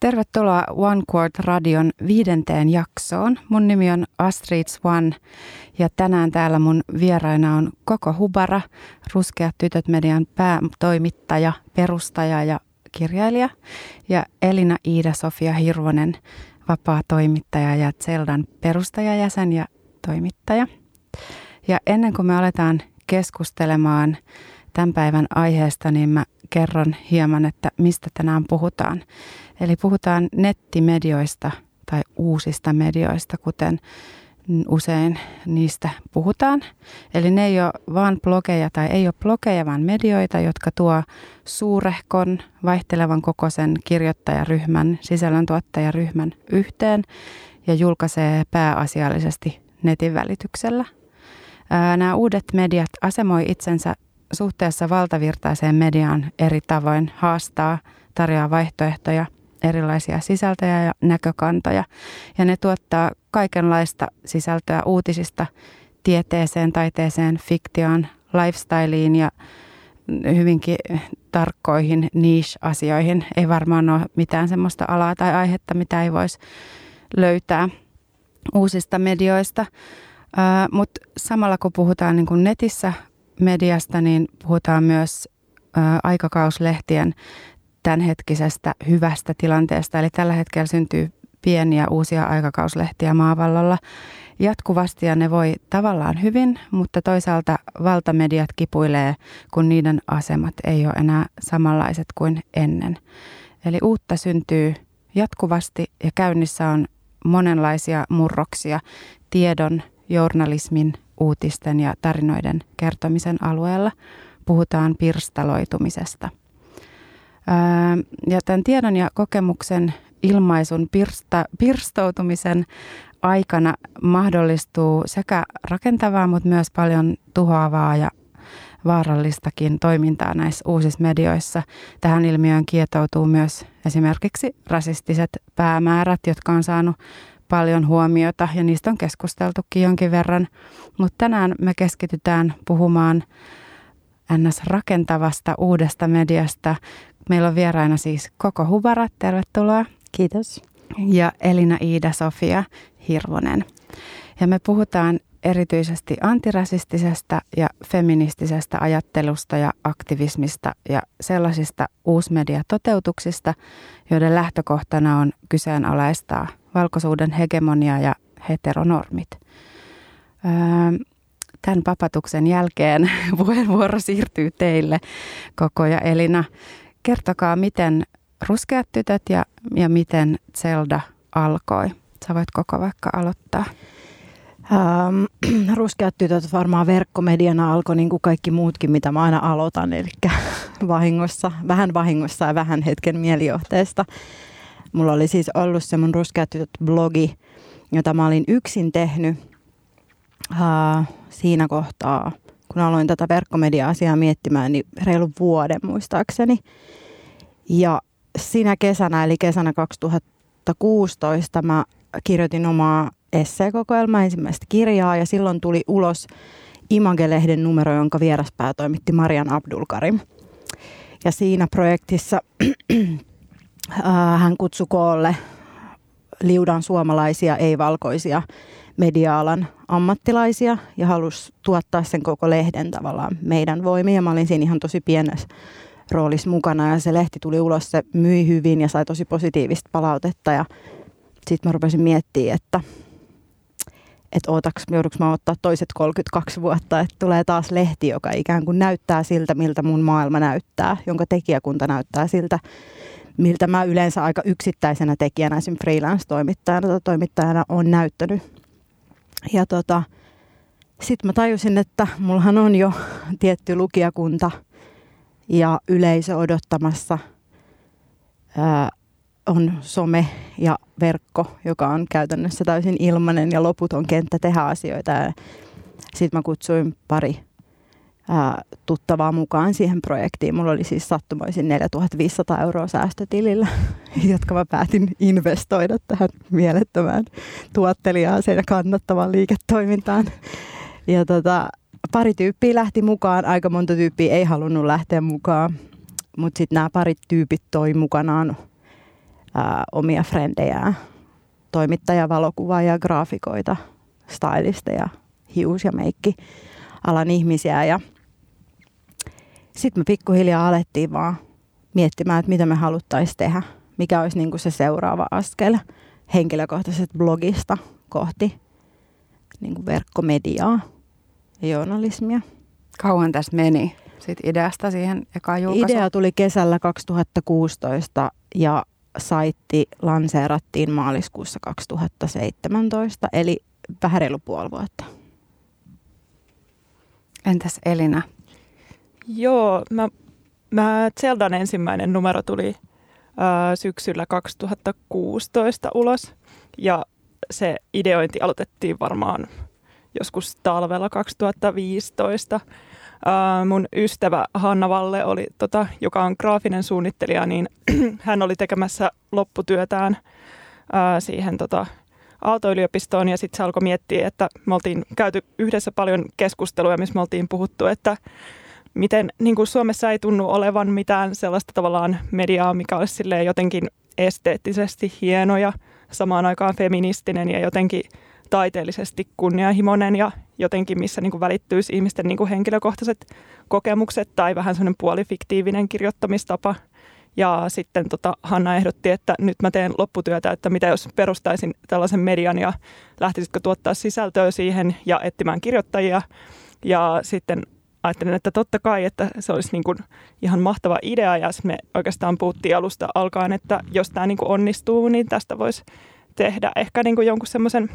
Tervetuloa One Quart Radion viidenteen jaksoon. Mun nimi on Astrid Swan ja tänään täällä mun vieraina on Koko Hubara, Ruskeat tytöt median päätoimittaja, perustaja ja kirjailija ja Elina Iida-Sofia Hirvonen, vapaa toimittaja ja Zeldan perustajajäsen ja toimittaja. Ja ennen kuin me aletaan keskustelemaan tämän päivän aiheesta, niin mä kerron hieman, että mistä tänään puhutaan. Eli puhutaan nettimedioista tai uusista medioista, kuten usein niistä puhutaan. Eli ne ei ole vain blogeja tai ei ole blogeja, vaan medioita, jotka tuo suurehkon, vaihtelevan kokoisen kirjoittajaryhmän, sisällöntuottajaryhmän yhteen ja julkaisee pääasiallisesti netin välityksellä. Nämä uudet mediat asemoi itsensä suhteessa valtavirtaiseen mediaan eri tavoin, haastaa, tarjoaa vaihtoehtoja, erilaisia sisältöjä ja näkökantoja. Ja ne tuottaa kaikenlaista sisältöä uutisista tieteeseen, taiteeseen, fiktioon, lifestyleiin ja hyvinkin tarkkoihin niche-asioihin. Ei varmaan ole mitään semmoista alaa tai aihetta, mitä ei voisi löytää uusista medioista. Mutta samalla kun puhutaan niin kun netissä mediasta, niin puhutaan myös aikakauslehtien tämänhetkisestä hyvästä tilanteesta. Eli tällä hetkellä syntyy pieniä uusia aikakauslehtiä maavallalla jatkuvasti ja ne voi tavallaan hyvin, mutta toisaalta valtamediat kipuilee, kun niiden asemat ei ole enää samanlaiset kuin ennen. Eli uutta syntyy jatkuvasti ja käynnissä on monenlaisia murroksia tiedon, journalismin, uutisten ja tarinoiden kertomisen alueella. Puhutaan pirstaloitumisesta. Ja tämän tiedon ja kokemuksen ilmaisun pirsta, pirstoutumisen aikana mahdollistuu sekä rakentavaa, mutta myös paljon tuhoavaa ja vaarallistakin toimintaa näissä uusissa medioissa. Tähän ilmiöön kietoutuu myös esimerkiksi rasistiset päämäärät, jotka on saanut paljon huomiota ja niistä on keskusteltukin jonkin verran. Mutta tänään me keskitytään puhumaan ns. rakentavasta uudesta mediasta. Meillä on vieraina siis Koko Hubara, tervetuloa. Kiitos. Ja Elina Iida-Sofia Hirvonen. Ja me puhutaan erityisesti antirasistisesta ja feministisestä ajattelusta ja aktivismista ja sellaisista uusmediatoteutuksista, joiden lähtökohtana on kyseenalaistaa valkoisuuden hegemonia ja heteronormit. Öö, tämän papatuksen jälkeen puheenvuoro siirtyy teille, Koko ja Elina. Kertokaa, miten Ruskeat tytöt ja, ja miten Zelda alkoi. Sä voit koko vaikka aloittaa. Ähm, ruskeat tytöt varmaan verkkomediana alkoi niin kuin kaikki muutkin, mitä mä aina aloitan, eli vahingossa, vähän vahingossa ja vähän hetken mielijohteesta. Mulla oli siis ollut se mun Ruskeat tytöt blogi, jota mä olin yksin tehnyt äh, siinä kohtaa, kun aloin tätä verkkomedia-asiaa miettimään, niin reilu vuoden muistaakseni. Ja sinä kesänä, eli kesänä 2016, mä kirjoitin omaa esseekokoelmaa, ensimmäistä kirjaa, ja silloin tuli ulos Image-lehden numero, jonka vieraspää toimitti Marian Abdulkarim. Ja siinä projektissa hän kutsui koolle liudan suomalaisia, ei-valkoisia media-alan ammattilaisia ja halusi tuottaa sen koko lehden tavallaan meidän voimia. Mä olin siinä ihan tosi pienessä roolissa mukana ja se lehti tuli ulos, se myi hyvin ja sai tosi positiivista palautetta ja sitten mä rupesin miettimään, että että ootaks, joudunko mä ottaa toiset 32 vuotta, että tulee taas lehti, joka ikään kuin näyttää siltä, miltä mun maailma näyttää, jonka tekijäkunta näyttää siltä, miltä mä yleensä aika yksittäisenä tekijänä, esimerkiksi freelance-toimittajana tai toimittajana on näyttänyt. Ja tota, sitten mä tajusin, että mullahan on jo tietty lukijakunta – ja yleisö odottamassa ää, on some ja verkko, joka on käytännössä täysin ilmainen ja loputon kenttä tehdä asioita. Sitten mä kutsuin pari ää, tuttavaa mukaan siihen projektiin. Mulla oli siis sattumoisin 4500 euroa säästötilillä, jotka mä päätin investoida tähän mielettömään tuottelijaan ja kannattavan liiketoimintaan. Ja tota, pari tyyppiä lähti mukaan, aika monta tyyppiä ei halunnut lähteä mukaan, mutta sitten nämä parit tyypit toi mukanaan ää, omia frendejään, toimittajia, valokuvaajia, graafikoita, stylisteja, hius- ja meikki alan ihmisiä. Ja sitten me pikkuhiljaa alettiin vaan miettimään, että mitä me haluttaisiin tehdä, mikä olisi niin kuin se seuraava askel henkilökohtaisesta blogista kohti niin kuin verkkomediaa ja journalismia. Kauan tästä meni sit ideasta siihen ekaan julkaisuun? Idea tuli kesällä 2016 ja saitti lanseerattiin maaliskuussa 2017, eli vähän reilu puoli vuotta. Entäs Elina? Joo, mä, mä Zeldan ensimmäinen numero tuli ää, syksyllä 2016 ulos ja se ideointi aloitettiin varmaan joskus talvella 2015. Ää, mun ystävä Hanna Valle, oli, tota, joka on graafinen suunnittelija, niin hän oli tekemässä lopputyötään ää, siihen tota, Aalto-yliopistoon ja sitten se alkoi miettiä, että me oltiin käyty yhdessä paljon keskustelua, missä me oltiin puhuttu, että miten niin kuin Suomessa ei tunnu olevan mitään sellaista tavallaan mediaa, mikä olisi jotenkin esteettisesti hieno ja samaan aikaan feministinen ja jotenkin taiteellisesti kunnianhimoinen ja jotenkin, missä niin kuin välittyisi ihmisten niin kuin henkilökohtaiset kokemukset tai vähän semmoinen puolifiktiivinen kirjoittamistapa. Ja sitten tota, Hanna ehdotti, että nyt mä teen lopputyötä, että mitä jos perustaisin tällaisen median ja lähtisitkö tuottaa sisältöä siihen ja etsimään kirjoittajia. Ja sitten ajattelin, että totta kai, että se olisi niin kuin ihan mahtava idea ja me oikeastaan puhuttiin alusta alkaen, että jos tämä niin kuin onnistuu, niin tästä voisi tehdä ehkä niin kuin jonkun semmoisen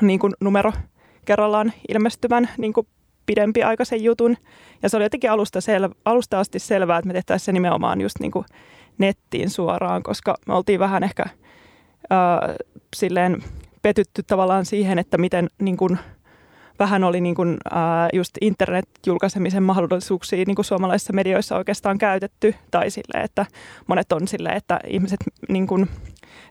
niin kuin numero kerrallaan ilmestyvän niin kuin pidempiaikaisen jutun. Ja se oli jotenkin alusta, sel- alusta asti selvää, että me tehtäisiin se nimenomaan just niin kuin nettiin suoraan, koska me oltiin vähän ehkä äh, silleen petytty tavallaan siihen, että miten niin kuin – vähän oli niin kuin, ää, just internet-julkaisemisen mahdollisuuksia niin kuin suomalaisissa medioissa oikeastaan käytetty. Tai sille, että monet on sille, että ihmiset, niin kuin,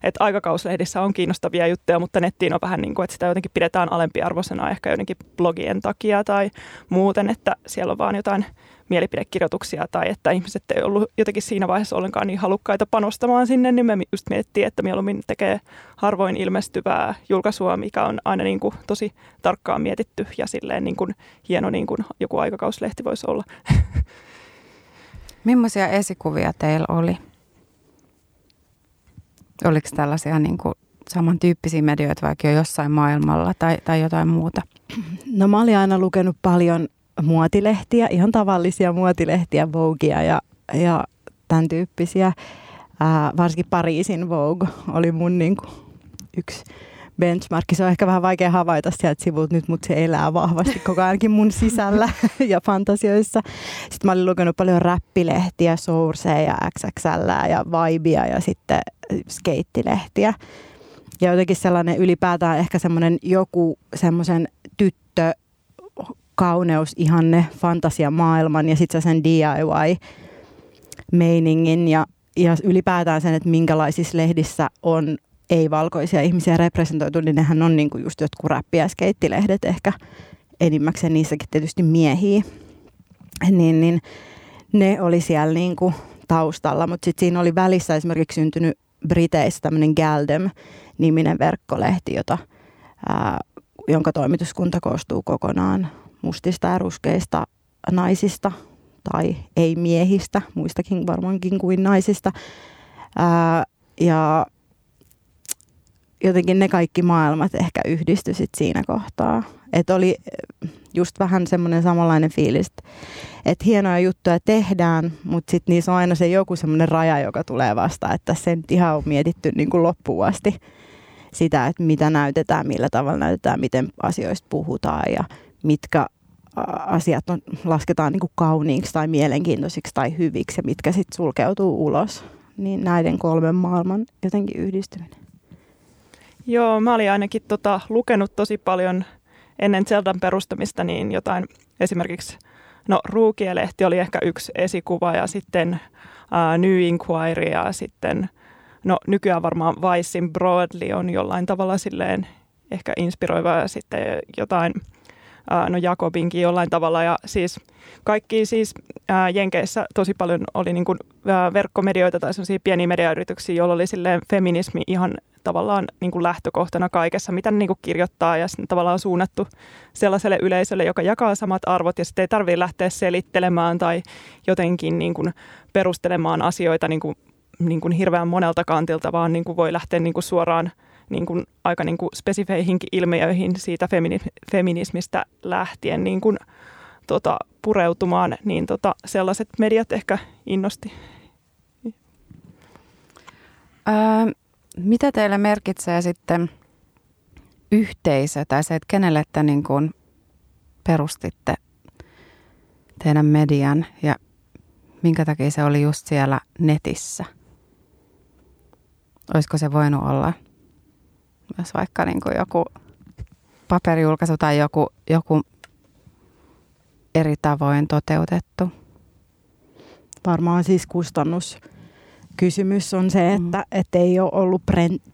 että aikakauslehdissä on kiinnostavia juttuja, mutta nettiin on vähän niin kuin, että sitä jotenkin pidetään alempiarvoisena ehkä jotenkin blogien takia tai muuten, että siellä on vaan jotain mielipidekirjoituksia tai että ihmiset ei ollut jotenkin siinä vaiheessa ollenkaan niin halukkaita panostamaan sinne, niin me just miettii, että mieluummin tekee harvoin ilmestyvää julkaisua, mikä on aina niin kuin tosi tarkkaan mietitty ja silleen niin kuin hieno niin kuin joku aikakauslehti voisi olla. Millaisia esikuvia teillä oli? Oliko tällaisia niin kuin samantyyppisiä medioita vaikka jo jossain maailmalla tai, tai jotain muuta? No mä olin aina lukenut paljon muotilehtiä, ihan tavallisia muotilehtiä, Voguea ja, ja tämän tyyppisiä. Ää, varsinkin Pariisin Vogue oli mun niin kuin, yksi benchmark. Se on ehkä vähän vaikea havaita sieltä sivulta nyt, mutta se elää vahvasti koko ajankin mun sisällä ja fantasioissa. Sitten mä olin lukenut paljon räppilehtiä, Sourcea ja XXL ja Vibea ja sitten skeittilehtiä. Ja jotenkin sellainen ylipäätään ehkä semmoinen joku semmoisen tyttö kauneus, ihanne, fantasiamaailman ja sitten sen DIY-meiningin ja, ja ylipäätään sen, että minkälaisissa lehdissä on ei-valkoisia ihmisiä representoitu, niin nehän on niinku just jotkut räppi- ja skeittilehdet ehkä enimmäkseen niissäkin tietysti miehiä. Niin, niin ne oli siellä niinku taustalla, mutta sitten siinä oli välissä esimerkiksi syntynyt Briteissä tämmöinen Galdem-niminen verkkolehti, jota, ää, jonka toimituskunta koostuu kokonaan mustista ja ruskeista naisista tai ei-miehistä, muistakin varmaankin kuin naisista. Ää, ja jotenkin ne kaikki maailmat ehkä yhdistyi sit siinä kohtaa. Että oli just vähän semmoinen samanlainen fiilis, että hienoja juttuja tehdään, mutta sitten niissä on aina se joku semmoinen raja, joka tulee vastaan, että se nyt ihan on mietitty niin kuin loppuun asti sitä, että mitä näytetään, millä tavalla näytetään, miten asioista puhutaan ja mitkä asiat on, lasketaan niin kuin kauniiksi tai mielenkiintoisiksi tai hyviksi ja mitkä sitten sulkeutuu ulos. Niin näiden kolmen maailman jotenkin yhdistyminen. Joo, mä olin ainakin tota, lukenut tosi paljon ennen Zeldan perustamista niin jotain esimerkiksi, no Ruukielehti oli ehkä yksi esikuva ja sitten uh, New Inquiry ja sitten, no nykyään varmaan Vicein Broadly on jollain tavalla silleen ehkä inspiroiva ja sitten jotain – no Jakobinkin jollain tavalla. Ja siis kaikki siis ää, Jenkeissä tosi paljon oli niin kuin, ää, verkkomedioita tai sellaisia pieniä mediayrityksiä, joilla oli silleen feminismi ihan tavallaan niin kuin lähtökohtana kaikessa, mitä ne niin kuin kirjoittaa ja sitten tavallaan suunnattu sellaiselle yleisölle, joka jakaa samat arvot ja sitten ei tarvitse lähteä selittelemään tai jotenkin niin kuin perustelemaan asioita niin kuin, niin kuin hirveän monelta kantilta, vaan niin kuin voi lähteä niin kuin suoraan niin kuin aika niin kuin spesifeihinkin ilmiöihin siitä feminismistä lähtien niin kuin, tota, pureutumaan, niin tota, sellaiset mediat ehkä innosti. Öö, mitä teille merkitsee sitten yhteisö tai se, että kenelle te niin kuin perustitte teidän median ja minkä takia se oli just siellä netissä? Olisiko se voinut olla myös vaikka niin kuin joku paperijulkaisu tai joku, joku eri tavoin toteutettu? Varmaan siis kustannus kysymys on se, että mm. et ei ole ollut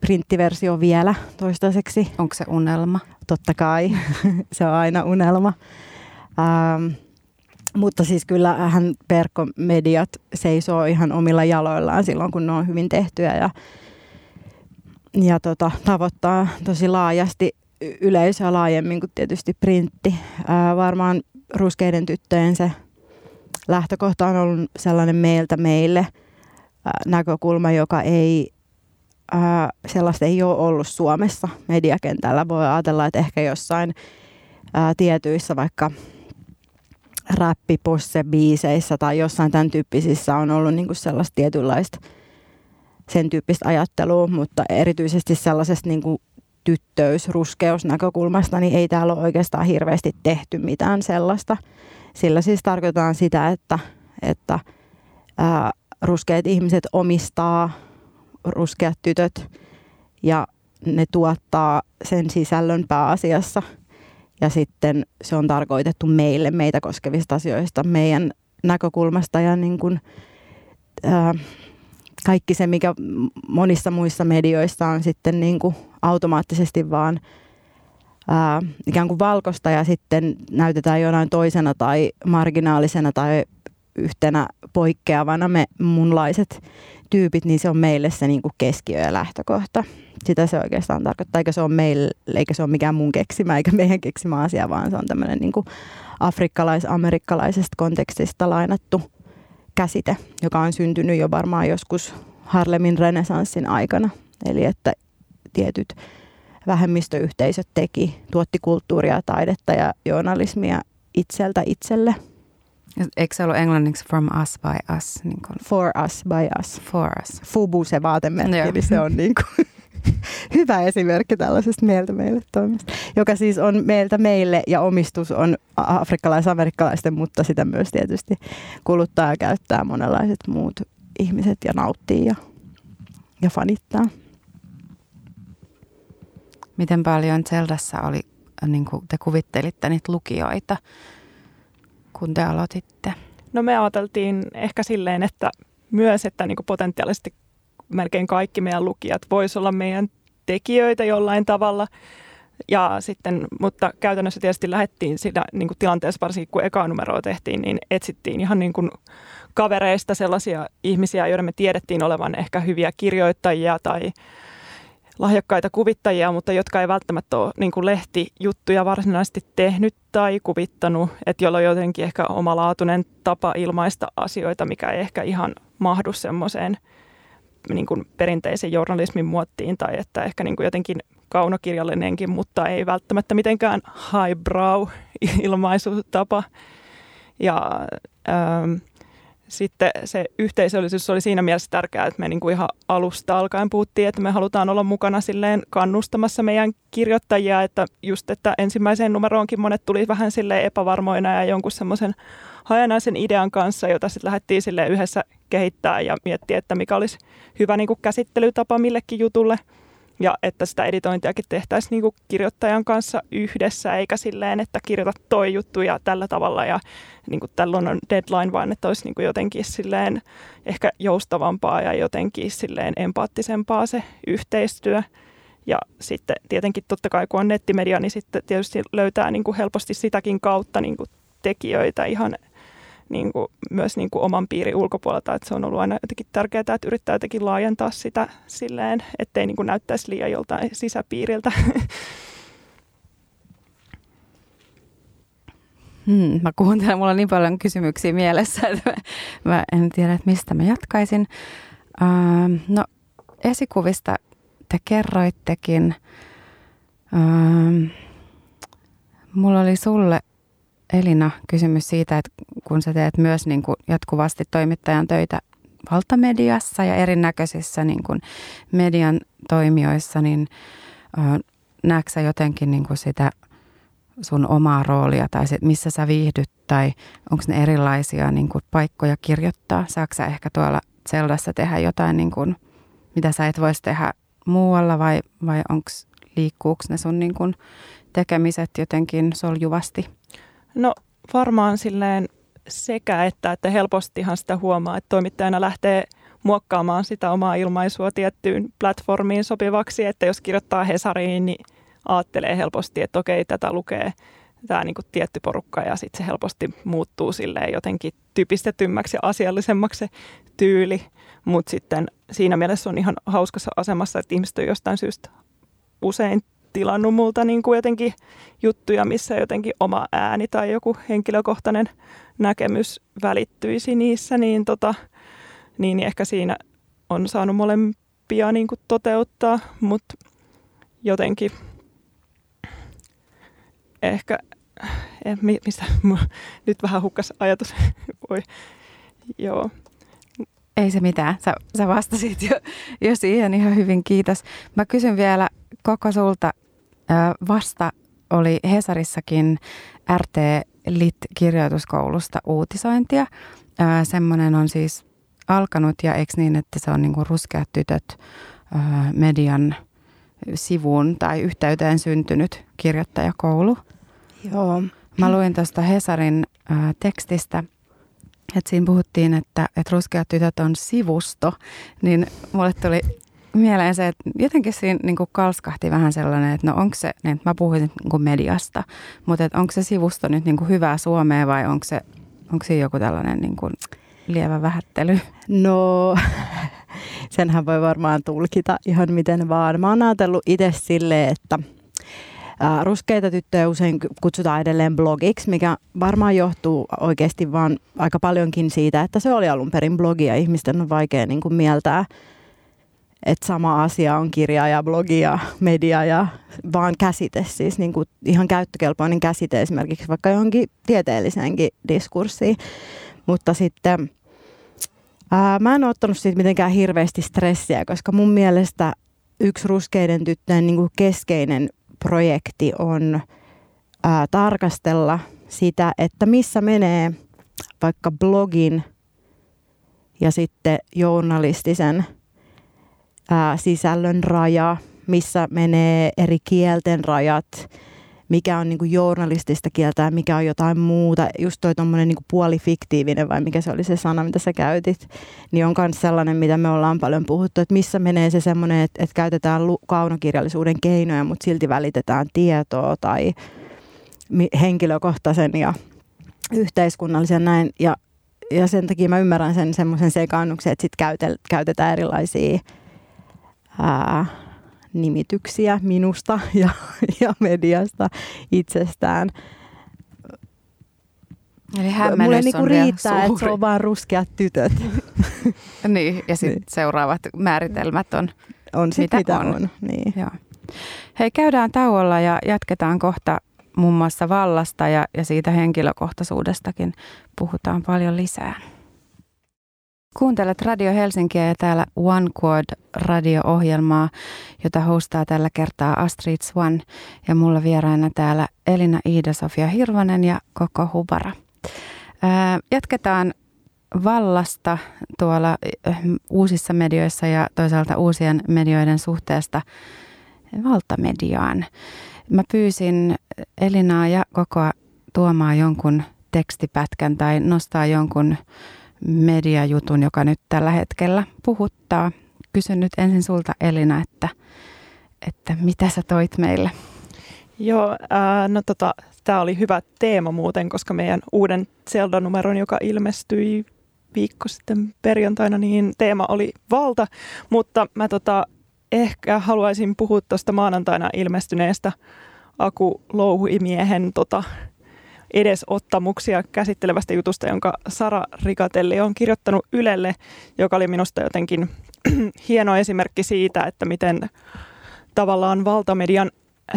printtiversio vielä toistaiseksi. Onko se unelma? Totta kai, se on aina unelma. Ähm, mutta siis kyllähän verkkomediat seisoo ihan omilla jaloillaan silloin, kun ne on hyvin tehtyjä ja, ja tota, tavoittaa tosi laajasti yleisöä laajemmin kuin tietysti printti. Ää, varmaan ruskeiden tyttöjen se lähtökohta on ollut sellainen meiltä meille ää, näkökulma, joka ei, ää, sellaista ei ole ollut Suomessa mediakentällä. Voi ajatella, että ehkä jossain ää, tietyissä vaikka räppiposse biiseissä tai jossain tämän tyyppisissä on ollut niin kuin sellaista tietynlaista sen tyyppistä ajattelua, mutta erityisesti sellaisesta niin kuin tyttöys, ruskeus näkökulmasta, niin ei täällä ole oikeastaan hirveästi tehty mitään sellaista. Sillä siis tarkoitetaan sitä, että, että ää, ruskeat ihmiset omistaa ruskeat tytöt ja ne tuottaa sen sisällön pääasiassa. Ja sitten se on tarkoitettu meille, meitä koskevista asioista, meidän näkökulmasta ja niin kuin, ää, kaikki se, mikä monissa muissa medioissa on sitten niin kuin automaattisesti vaan ää, ikään kuin valkosta ja sitten näytetään jonain toisena tai marginaalisena tai yhtenä poikkeavana me munlaiset tyypit, niin se on meille se niin kuin keskiö ja lähtökohta. Sitä se oikeastaan tarkoittaa, eikä se ole meille, eikä se ole mikään mun keksimä eikä meidän keksimä asia, vaan se on tämmöinen niin afrikkalais-amerikkalaisesta kontekstista lainattu käsite, joka on syntynyt jo varmaan joskus Harlemin renesanssin aikana. Eli että tietyt vähemmistöyhteisöt teki, tuotti kulttuuria, taidetta ja journalismia itseltä itselle. Eikö se ollut englanniksi from us by us? Niin kuin? For us by us. For us. Fubu se vaatemerkki, eli se on niin kuin hyvä esimerkki tällaisesta meiltä meille toimista, joka siis on meiltä meille ja omistus on afrikkalais-amerikkalaisten, mutta sitä myös tietysti kuluttaa ja käyttää monenlaiset muut ihmiset ja nauttii ja, ja fanittaa. Miten paljon Zeldassa oli, niin kuin te kuvittelitte niitä lukijoita, kun te aloititte? No me ajateltiin ehkä silleen, että myös, että niin kuin potentiaalisesti melkein kaikki meidän lukijat voisi olla meidän tekijöitä jollain tavalla. Ja sitten, mutta käytännössä tietysti lähdettiin siinä niin kuin tilanteessa, varsinkin kun eka numeroa tehtiin, niin etsittiin ihan niin kuin kavereista sellaisia ihmisiä, joiden me tiedettiin olevan ehkä hyviä kirjoittajia tai lahjakkaita kuvittajia, mutta jotka ei välttämättä ole niin kuin lehtijuttuja varsinaisesti tehnyt tai kuvittanut, että jolla on jotenkin ehkä omalaatuinen tapa ilmaista asioita, mikä ei ehkä ihan mahdu semmoiseen niin kuin perinteisen journalismin muottiin tai että ehkä niin kuin jotenkin kaunokirjallinenkin, mutta ei välttämättä mitenkään highbrow ilmaisutapa. Ja ähm, sitten se yhteisöllisyys oli siinä mielessä tärkeää, että me niin kuin ihan alusta alkaen puhuttiin, että me halutaan olla mukana silleen kannustamassa meidän kirjoittajia, että just, että ensimmäiseen numeroonkin monet tuli vähän silleen epävarmoina ja jonkun semmoisen hajanaisen idean kanssa, jota sitten lähdettiin sille yhdessä kehittää ja miettiä, että mikä olisi hyvä niin kuin käsittelytapa millekin jutulle. Ja että sitä editointiakin tehtäisiin niin kuin kirjoittajan kanssa yhdessä, eikä silleen, että kirjoita toi juttu ja tällä tavalla ja niin kuin tällöin on deadline, vaan että olisi niin kuin jotenkin silleen ehkä joustavampaa ja jotenkin silleen empaattisempaa se yhteistyö. Ja sitten tietenkin totta kai kun on nettimedia, niin sitten tietysti löytää niin kuin helposti sitäkin kautta niin kuin tekijöitä ihan niin kuin, myös niin kuin oman piirin ulkopuolelta. Että se on ollut aina jotenkin tärkeää, että yrittää jotenkin laajentaa sitä silleen, ettei niin kuin näyttäisi liian joltain sisäpiiriltä. Hmm, mä kuuntelen, mulla on niin paljon kysymyksiä mielessä, että mä, mä en tiedä, että mistä mä jatkaisin. Uh, no, esikuvista te kerroittekin. Uh, mulla oli sulle, Elina, kysymys siitä, että kun sä teet myös niin kuin jatkuvasti toimittajan töitä valtamediassa ja erinäköisissä niin kuin median toimijoissa, niin näetkö sä jotenkin niin kuin sitä – sun omaa roolia tai se, missä sä viihdyt tai onko ne erilaisia niin kuin, paikkoja kirjoittaa? Saatko sä ehkä tuolla Zeldassa tehdä jotain, niin kuin, mitä sä et voisi tehdä muualla vai, vai onks, liikkuuko ne sun niin kuin, tekemiset jotenkin soljuvasti? No varmaan silleen sekä että, että helpostihan sitä huomaa, että toimittajana lähtee muokkaamaan sitä omaa ilmaisua tiettyyn platformiin sopivaksi, että jos kirjoittaa Hesariin, niin ajattelee helposti, että okei, tätä lukee tämä niin kuin tietty porukka ja sitten se helposti muuttuu silleen jotenkin typistetymmäksi ja asiallisemmaksi se tyyli. Mutta sitten siinä mielessä on ihan hauskassa asemassa, että ihmiset on jostain syystä usein tilannut multa niin kuin jotenkin juttuja, missä jotenkin oma ääni tai joku henkilökohtainen näkemys välittyisi niissä, niin, tota, niin ehkä siinä on saanut molempia niin kuin toteuttaa, mutta jotenkin ehkä, eh, mistä nyt vähän hukkas ajatus. Voi, joo. Ei se mitään, sä, sä vastasit jo, jo siihen ihan hyvin, kiitos. Mä kysyn vielä koko sulta, vasta oli Hesarissakin RT Lit-kirjoituskoulusta uutisointia. Semmoinen on siis alkanut ja eikö niin, että se on niinku ruskeat tytöt median sivuun tai yhteyteen syntynyt kirjoittajakoulu. Joo. Mä luin tuosta Hesarin äh, tekstistä, että siinä puhuttiin, että, että ruskeat tytöt on sivusto, niin mulle tuli mieleen se, että jotenkin siinä niin kuin kalskahti vähän sellainen, että no onko se, niin mä puhuin niin kuin mediasta, mutta että onko se sivusto nyt niin kuin hyvää Suomea vai onko se, onko siinä joku tällainen niin kuin lievä vähättely? No, senhän voi varmaan tulkita ihan miten vaan. Mä oon ajatellut itse silleen, että – Ruskeita tyttöjä usein kutsutaan edelleen blogiksi, mikä varmaan johtuu oikeasti vaan aika paljonkin siitä, että se oli alun perin blogi ja ihmisten on vaikea niin kuin mieltää, että sama asia on kirja ja blogi ja media ja vaan käsite, siis niin kuin ihan käyttökelpoinen käsite esimerkiksi vaikka johonkin tieteelliseenkin diskurssiin. Mutta sitten ää, mä en ole ottanut siitä mitenkään hirveästi stressiä, koska mun mielestä yksi ruskeiden tyttöjen niin kuin keskeinen projekti on ää, tarkastella sitä, että missä menee vaikka blogin ja sitten journalistisen ää, sisällön raja, missä menee eri kielten rajat, mikä on niin kuin journalistista kieltä ja mikä on jotain muuta. Just toi tuommoinen niin puolifiktiivinen vai mikä se oli se sana, mitä sä käytit, niin on myös sellainen, mitä me ollaan paljon puhuttu, että missä menee se semmoinen, että, että käytetään kaunokirjallisuuden keinoja, mutta silti välitetään tietoa tai henkilökohtaisen ja yhteiskunnallisen näin. Ja, ja sen takia mä ymmärrän sen semmoisen sekaannuksen, että sitten käytetään erilaisia ää, nimityksiä minusta ja, ja mediasta itsestään. Eli Mulle niinku riittää, että se on vaan ruskeat tytöt. niin, ja sitten niin. seuraavat määritelmät on, on sit mitä, mitä on. on. Niin. Joo. Hei, käydään tauolla ja jatketaan kohta muun muassa vallasta ja, ja siitä henkilökohtaisuudestakin puhutaan paljon lisää. Kuuntelet Radio Helsinkiä ja täällä One Chord radio-ohjelmaa, jota hostaa tällä kertaa Astrid Swan ja mulla vieraina täällä Elina Iida-Sofia Hirvonen ja Koko Hubara. Ää, jatketaan vallasta tuolla uusissa medioissa ja toisaalta uusien medioiden suhteesta valtamediaan. Mä pyysin Elinaa ja Kokoa tuomaan jonkun tekstipätkän tai nostaa jonkun mediajutun, joka nyt tällä hetkellä puhuttaa. Kysyn nyt ensin sulta Elina, että, että mitä sä toit meille? Joo, ää, no tota, tämä oli hyvä teema muuten, koska meidän uuden Zelda-numeron, joka ilmestyi viikko sitten perjantaina, niin teema oli valta, mutta mä tota, ehkä haluaisin puhua tuosta maanantaina ilmestyneestä Aku Louhuimiehen tota, edesottamuksia käsittelevästä jutusta, jonka Sara Rikatelli on kirjoittanut Ylelle, joka oli minusta jotenkin hieno esimerkki siitä, että miten tavallaan valtamedian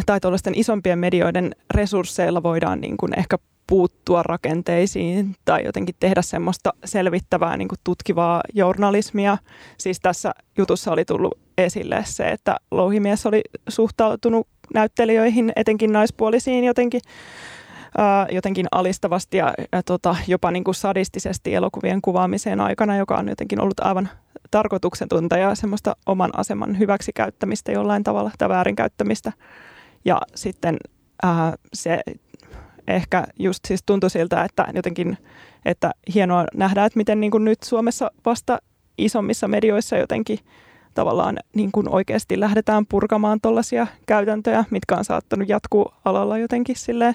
tai tuollaisten isompien medioiden resursseilla voidaan niin kuin ehkä puuttua rakenteisiin tai jotenkin tehdä semmoista selvittävää niin kuin tutkivaa journalismia. Siis tässä jutussa oli tullut esille se, että Louhimies oli suhtautunut näyttelijöihin, etenkin naispuolisiin jotenkin, jotenkin alistavasti ja, ja tota, jopa niin kuin sadistisesti elokuvien kuvaamiseen aikana, joka on jotenkin ollut aivan tarkoituksentunta ja semmoista oman aseman hyväksikäyttämistä jollain tavalla tai väärinkäyttämistä. Ja sitten ää, se ehkä just siis tuntui siltä, että jotenkin, että hienoa nähdä, että miten niin kuin nyt Suomessa vasta isommissa medioissa jotenkin tavallaan niin kuin oikeasti lähdetään purkamaan tuollaisia käytäntöjä, mitkä on saattanut jatkuu alalla jotenkin sille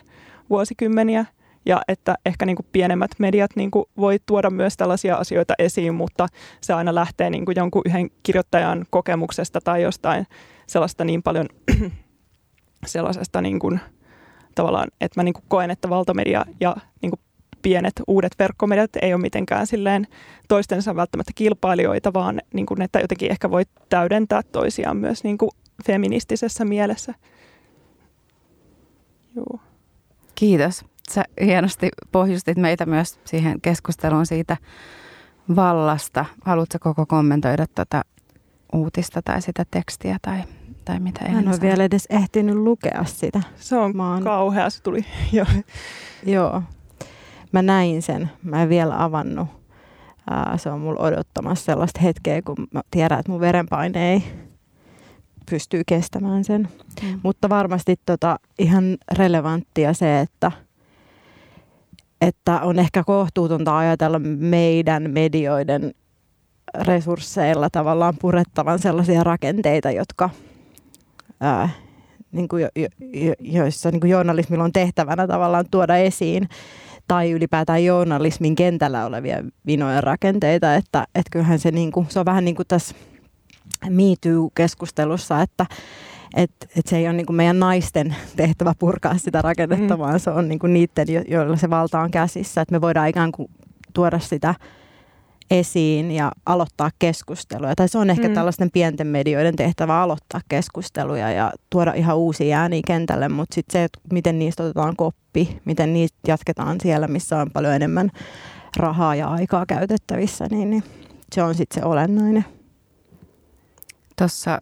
vuosikymmeniä. Ja että ehkä niin kuin pienemmät mediat niin kuin voi tuoda myös tällaisia asioita esiin, mutta se aina lähtee niin kuin jonkun yhden kirjoittajan kokemuksesta tai jostain sellaista niin paljon sellaisesta niin kuin, tavallaan, että mä niin kuin koen, että valtamedia ja niin kuin pienet uudet verkkomediat ei ole mitenkään silleen toistensa välttämättä kilpailijoita, vaan niin kuin, että jotenkin ehkä voi täydentää toisiaan myös niin kuin feministisessä mielessä. Joo. Kiitos. Sä hienosti pohjustit meitä myös siihen keskusteluun siitä vallasta. Haluatko koko kommentoida tuota uutista tai sitä tekstiä tai tai mitä en ole vielä edes ehtinyt lukea sitä. Se on oon... kauhea, se tuli jo. Joo. Mä näin sen. Mä en vielä avannut. Ää, se on mulla odottamassa sellaista hetkeä, kun mä tiedän, että mun verenpaine ei pystyy kestämään sen. Mm. Mutta varmasti tota, ihan relevanttia se, että, että on ehkä kohtuutonta ajatella meidän medioiden resursseilla tavallaan purettavan sellaisia rakenteita, jotka – ää, niin kuin jo, jo, joissa niin kuin journalismilla on tehtävänä tavallaan tuoda esiin tai ylipäätään journalismin kentällä olevia vinoja rakenteita, että, että kyllähän se, niin kuin, se on vähän niin kuin tässä Me Too-keskustelussa, että et, et se ei ole niin kuin meidän naisten tehtävä purkaa sitä rakennetta, mm. vaan se on niin kuin niiden, joilla se valta on käsissä, että me voidaan ikään kuin tuoda sitä esiin ja aloittaa keskusteluja. Tai se on ehkä mm. tällaisten pienten medioiden tehtävä aloittaa keskusteluja ja tuoda ihan uusia ääniä kentälle, mutta sitten se, että miten niistä otetaan koppi, miten niistä jatketaan siellä, missä on paljon enemmän rahaa ja aikaa käytettävissä, niin, niin se on sitten se olennainen. Tuossa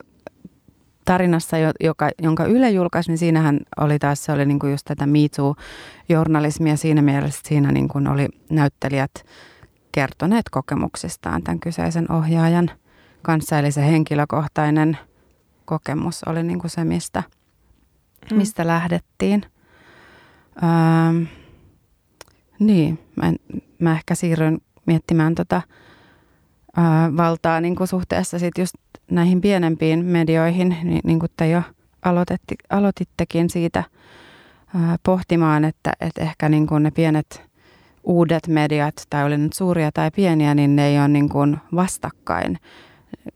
tarinassa, joka, jonka Yle julkaisi, niin siinähän oli taas, se oli niinku just tätä Me journalismia siinä mielessä, siinä niinku oli näyttelijät – kertoneet kokemuksistaan tämän kyseisen ohjaajan kanssa. Eli se henkilökohtainen kokemus oli niin kuin se, mistä, mm. mistä lähdettiin. Öö, niin, mä, en, mä ehkä siirryn miettimään tota, öö, valtaa niin kuin suhteessa sit just näihin pienempiin medioihin, niin, niin kuin te jo aloitetti, aloitittekin siitä öö, pohtimaan, että, että ehkä niin kuin ne pienet uudet mediat, tai oli nyt suuria tai pieniä, niin ne ei ole niin kuin vastakkain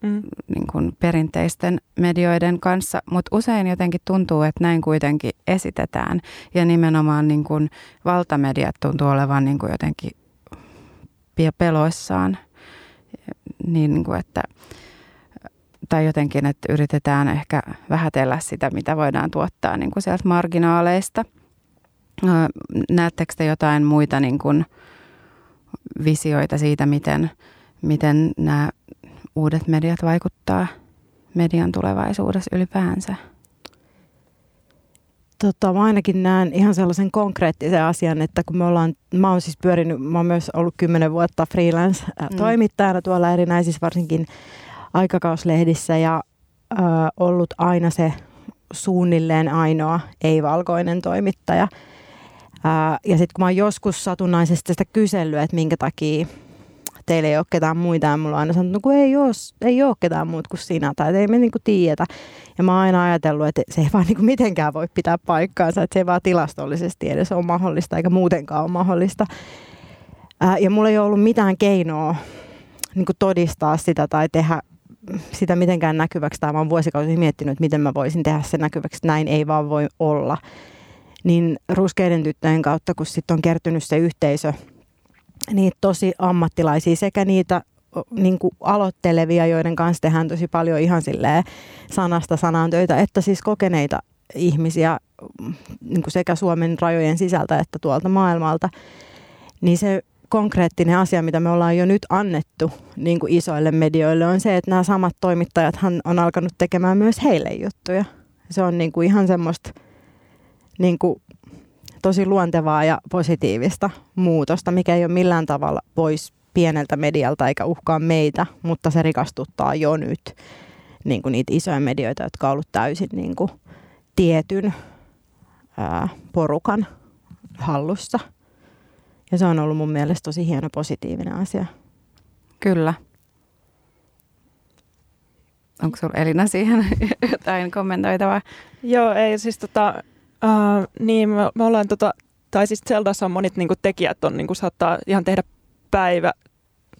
mm. niin kuin perinteisten medioiden kanssa, mutta usein jotenkin tuntuu, että näin kuitenkin esitetään. Ja nimenomaan niin kuin valtamediat tuntuu olevan niin kuin jotenkin peloissaan, niin, niin kuin että, tai jotenkin, että yritetään ehkä vähätellä sitä, mitä voidaan tuottaa niin kuin sieltä marginaaleista – Näettekö te jotain muita niin kuin visioita siitä, miten, miten nämä uudet mediat vaikuttaa median tulevaisuudessa ylipäänsä? Tota, mä ainakin näen ihan sellaisen konkreettisen asian, että kun me ollaan, mä oon siis pyörinyt, mä oon myös ollut kymmenen vuotta freelance-toimittajana mm. tuolla erinäisissä varsinkin aikakauslehdissä ja ö, ollut aina se suunnilleen ainoa ei-valkoinen toimittaja – Ää, ja sitten kun mä oon joskus satunnaisesti sitä kysellyt, että minkä takia teillä ei ole ketään muita. Ja mulla on aina sanonut, no ei ole, ei ole ketään muut kuin sinä, tai ei me niinku tiedetä. Ja mä oon aina ajatellut, että se ei vaan niinku mitenkään voi pitää paikkaansa, että se ei vaan tilastollisesti edes ole mahdollista, eikä muutenkaan ole mahdollista. Ää, ja mulla ei ollut mitään keinoa niinku todistaa sitä tai tehdä sitä mitenkään näkyväksi. Tai mä oon vuosikausia miettinyt, että miten mä voisin tehdä sen näkyväksi, että näin ei vaan voi olla. Niin ruskeiden tyttöjen kautta, kun sitten on kertynyt se yhteisö, niitä tosi ammattilaisia sekä niitä niin kuin aloittelevia, joiden kanssa tehdään tosi paljon ihan silleen sanasta sanaan töitä, että siis kokeneita ihmisiä niin kuin sekä Suomen rajojen sisältä että tuolta maailmalta, niin se konkreettinen asia, mitä me ollaan jo nyt annettu niin kuin isoille medioille, on se, että nämä samat toimittajat on alkanut tekemään myös heille juttuja. Se on niin kuin ihan semmoista niin kuin tosi luontevaa ja positiivista muutosta, mikä ei ole millään tavalla pois pieneltä medialta eikä uhkaa meitä, mutta se rikastuttaa jo nyt niin kuin niitä isoja medioita, jotka on ollut täysin niin kuin tietyn ää, porukan hallussa. Ja se on ollut mun mielestä tosi hieno positiivinen asia. Kyllä. Onko sinulla Elina siihen jotain kommentoitavaa? Joo, ei siis tota, Uh, niin, me, me ollaan tota, tai siis Zeldassa on monet niin kuin, tekijät on, niin kuin, saattaa ihan tehdä päivä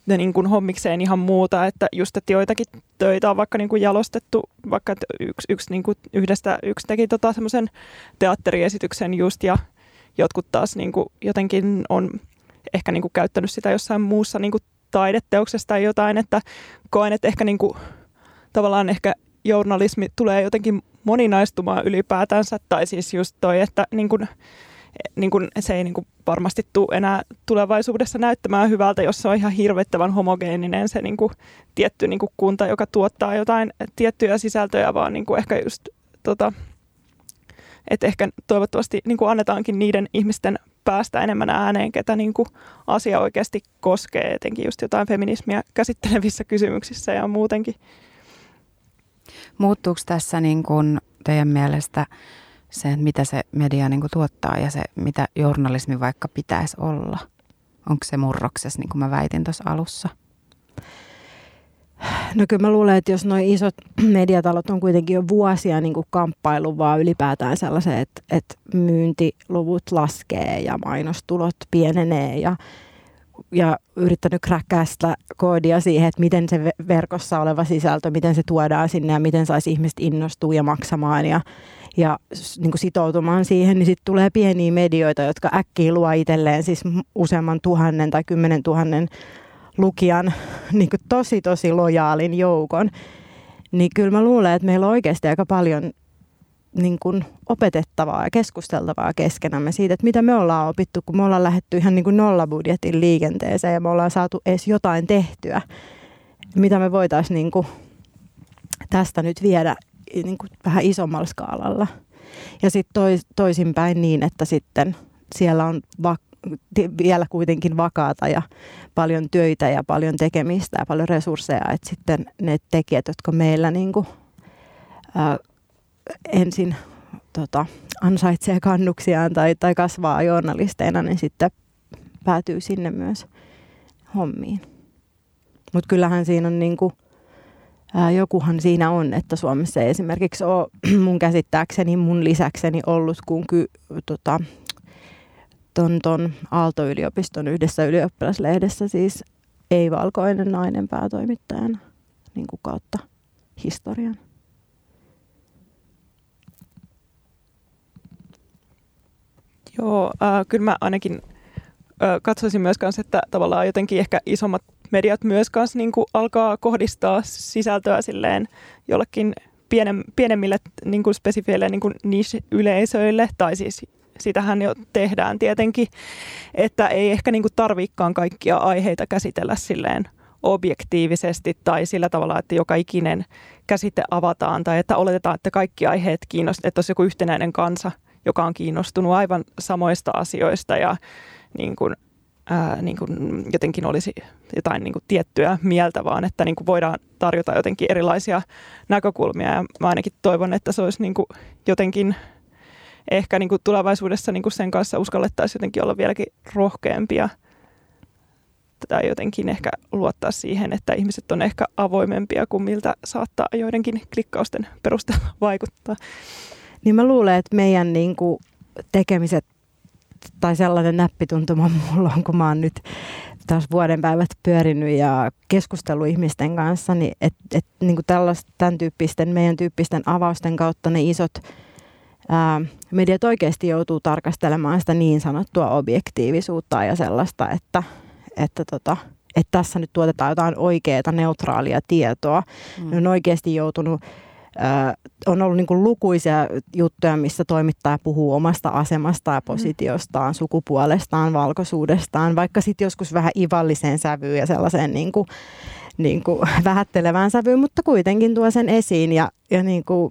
ne niin kuin, hommikseen ihan muuta, että just, että joitakin töitä on vaikka niin kuin, jalostettu, vaikka yksi, yksi niin kuin, yhdestä yksi teki tota, semmoisen teatteriesityksen just ja jotkut taas niin kuin, jotenkin on ehkä niin kuin, käyttänyt sitä jossain muussa niin kuin, taideteoksessa tai jotain, että koen, että ehkä niin kuin, tavallaan ehkä journalismi tulee jotenkin moninaistumaan ylipäätänsä, tai siis just toi, että niin kun, niin kun se ei niin kun varmasti tule enää tulevaisuudessa näyttämään hyvältä, jos se on ihan hirvettävän homogeeninen se niin kun, tietty niin kun kunta, joka tuottaa jotain tiettyjä sisältöjä, vaan niin ehkä just tota, että ehkä toivottavasti niin kuin annetaankin niiden ihmisten päästä enemmän ääneen, ketä niin kuin asia oikeasti koskee, etenkin just jotain feminismiä käsittelevissä kysymyksissä ja muutenkin. Muuttuuko tässä niin kuin teidän mielestä se, mitä se media niin kuin tuottaa ja se, mitä journalismi vaikka pitäisi olla? Onko se murroksessa, niin kuin mä väitin tuossa alussa? No kyllä mä luulen, että jos nuo isot mediatalot on kuitenkin jo vuosia niin kuin kamppailu vaan ylipäätään sellaisen, että, että myyntiluvut laskee ja mainostulot pienenee ja ja yrittänyt kräkkää sitä koodia siihen, että miten se verkossa oleva sisältö, miten se tuodaan sinne ja miten saisi ihmiset innostua ja maksamaan ja, ja niin kuin sitoutumaan siihen, niin sitten tulee pieniä medioita, jotka äkkiä luo itselleen siis useamman tuhannen tai kymmenen tuhannen lukijan niin kuin tosi tosi lojaalin joukon. Niin kyllä mä luulen, että meillä on oikeasti aika paljon niin kuin opetettavaa ja keskusteltavaa keskenämme siitä, että mitä me ollaan opittu, kun me ollaan lähdetty ihan niin kuin nollabudjetin liikenteeseen ja me ollaan saatu edes jotain tehtyä. Mitä me voitaisiin niin kuin tästä nyt viedä niin kuin vähän isommalla skaalalla. Ja sitten tois, toisinpäin niin, että sitten siellä on va- vielä kuitenkin vakaata ja paljon töitä ja paljon tekemistä ja paljon resursseja, että sitten ne tekijät, jotka meillä niin kuin, ensin tota, ansaitsee kannuksiaan tai, tai kasvaa journalisteina, niin sitten päätyy sinne myös hommiin. Mutta kyllähän siinä on niinku, ää, jokuhan siinä on, että Suomessa ei esimerkiksi ole mun käsittääkseni mun lisäkseni ollut kuin ky, tota, ton, ton Aalto-yliopiston yhdessä ylioppilaslehdessä siis ei-valkoinen nainen päätoimittajana niin kuin kautta historian. Joo, äh, kyllä mä ainakin äh, katsoisin myös kanssa, että tavallaan jotenkin ehkä isommat mediat myös kanssa niin alkaa kohdistaa sisältöä silleen jollekin pienem, pienemmille niin kuin niin kuin niche-yleisöille, tai siis sitähän jo tehdään tietenkin, että ei ehkä niin kuin tarvikaan kaikkia aiheita käsitellä silleen objektiivisesti tai sillä tavalla, että joka ikinen käsite avataan tai että oletetaan, että kaikki aiheet kiinnostavat, että olisi joku yhtenäinen kansa – joka on kiinnostunut aivan samoista asioista ja niin kuin, ää, niin kuin jotenkin olisi jotain niin kuin tiettyä mieltä, vaan että niin kuin voidaan tarjota jotenkin erilaisia näkökulmia. Ja mä ainakin toivon, että se olisi niin kuin jotenkin ehkä niin kuin tulevaisuudessa niin kuin sen kanssa uskallettaisiin jotenkin olla vieläkin rohkeampia tai jotenkin ehkä luottaa siihen, että ihmiset on ehkä avoimempia kuin miltä saattaa joidenkin klikkausten perusteella vaikuttaa. Niin mä luulen, että meidän niin kuin tekemiset tai sellainen näppituntuma mulla on, kun mä oon nyt taas vuoden päivät pyörinyt ja keskustellut ihmisten kanssa, niin että et, niin tämän tyyppisten, meidän tyyppisten avausten kautta ne isot ää, mediat oikeasti joutuu tarkastelemaan sitä niin sanottua objektiivisuutta ja sellaista, että, että, tota, että tässä nyt tuotetaan jotain oikeaa neutraalia tietoa. Mm. Ne on oikeasti joutunut on ollut niin lukuisia juttuja, missä toimittaja puhuu omasta asemasta ja mm. positiostaan, sukupuolestaan, valkoisuudestaan, vaikka sitten joskus vähän ivalliseen sävyyn ja sellaiseen niin kuin, niin kuin vähättelevään sävyyn, mutta kuitenkin tuo sen esiin ja, ja niin kuin,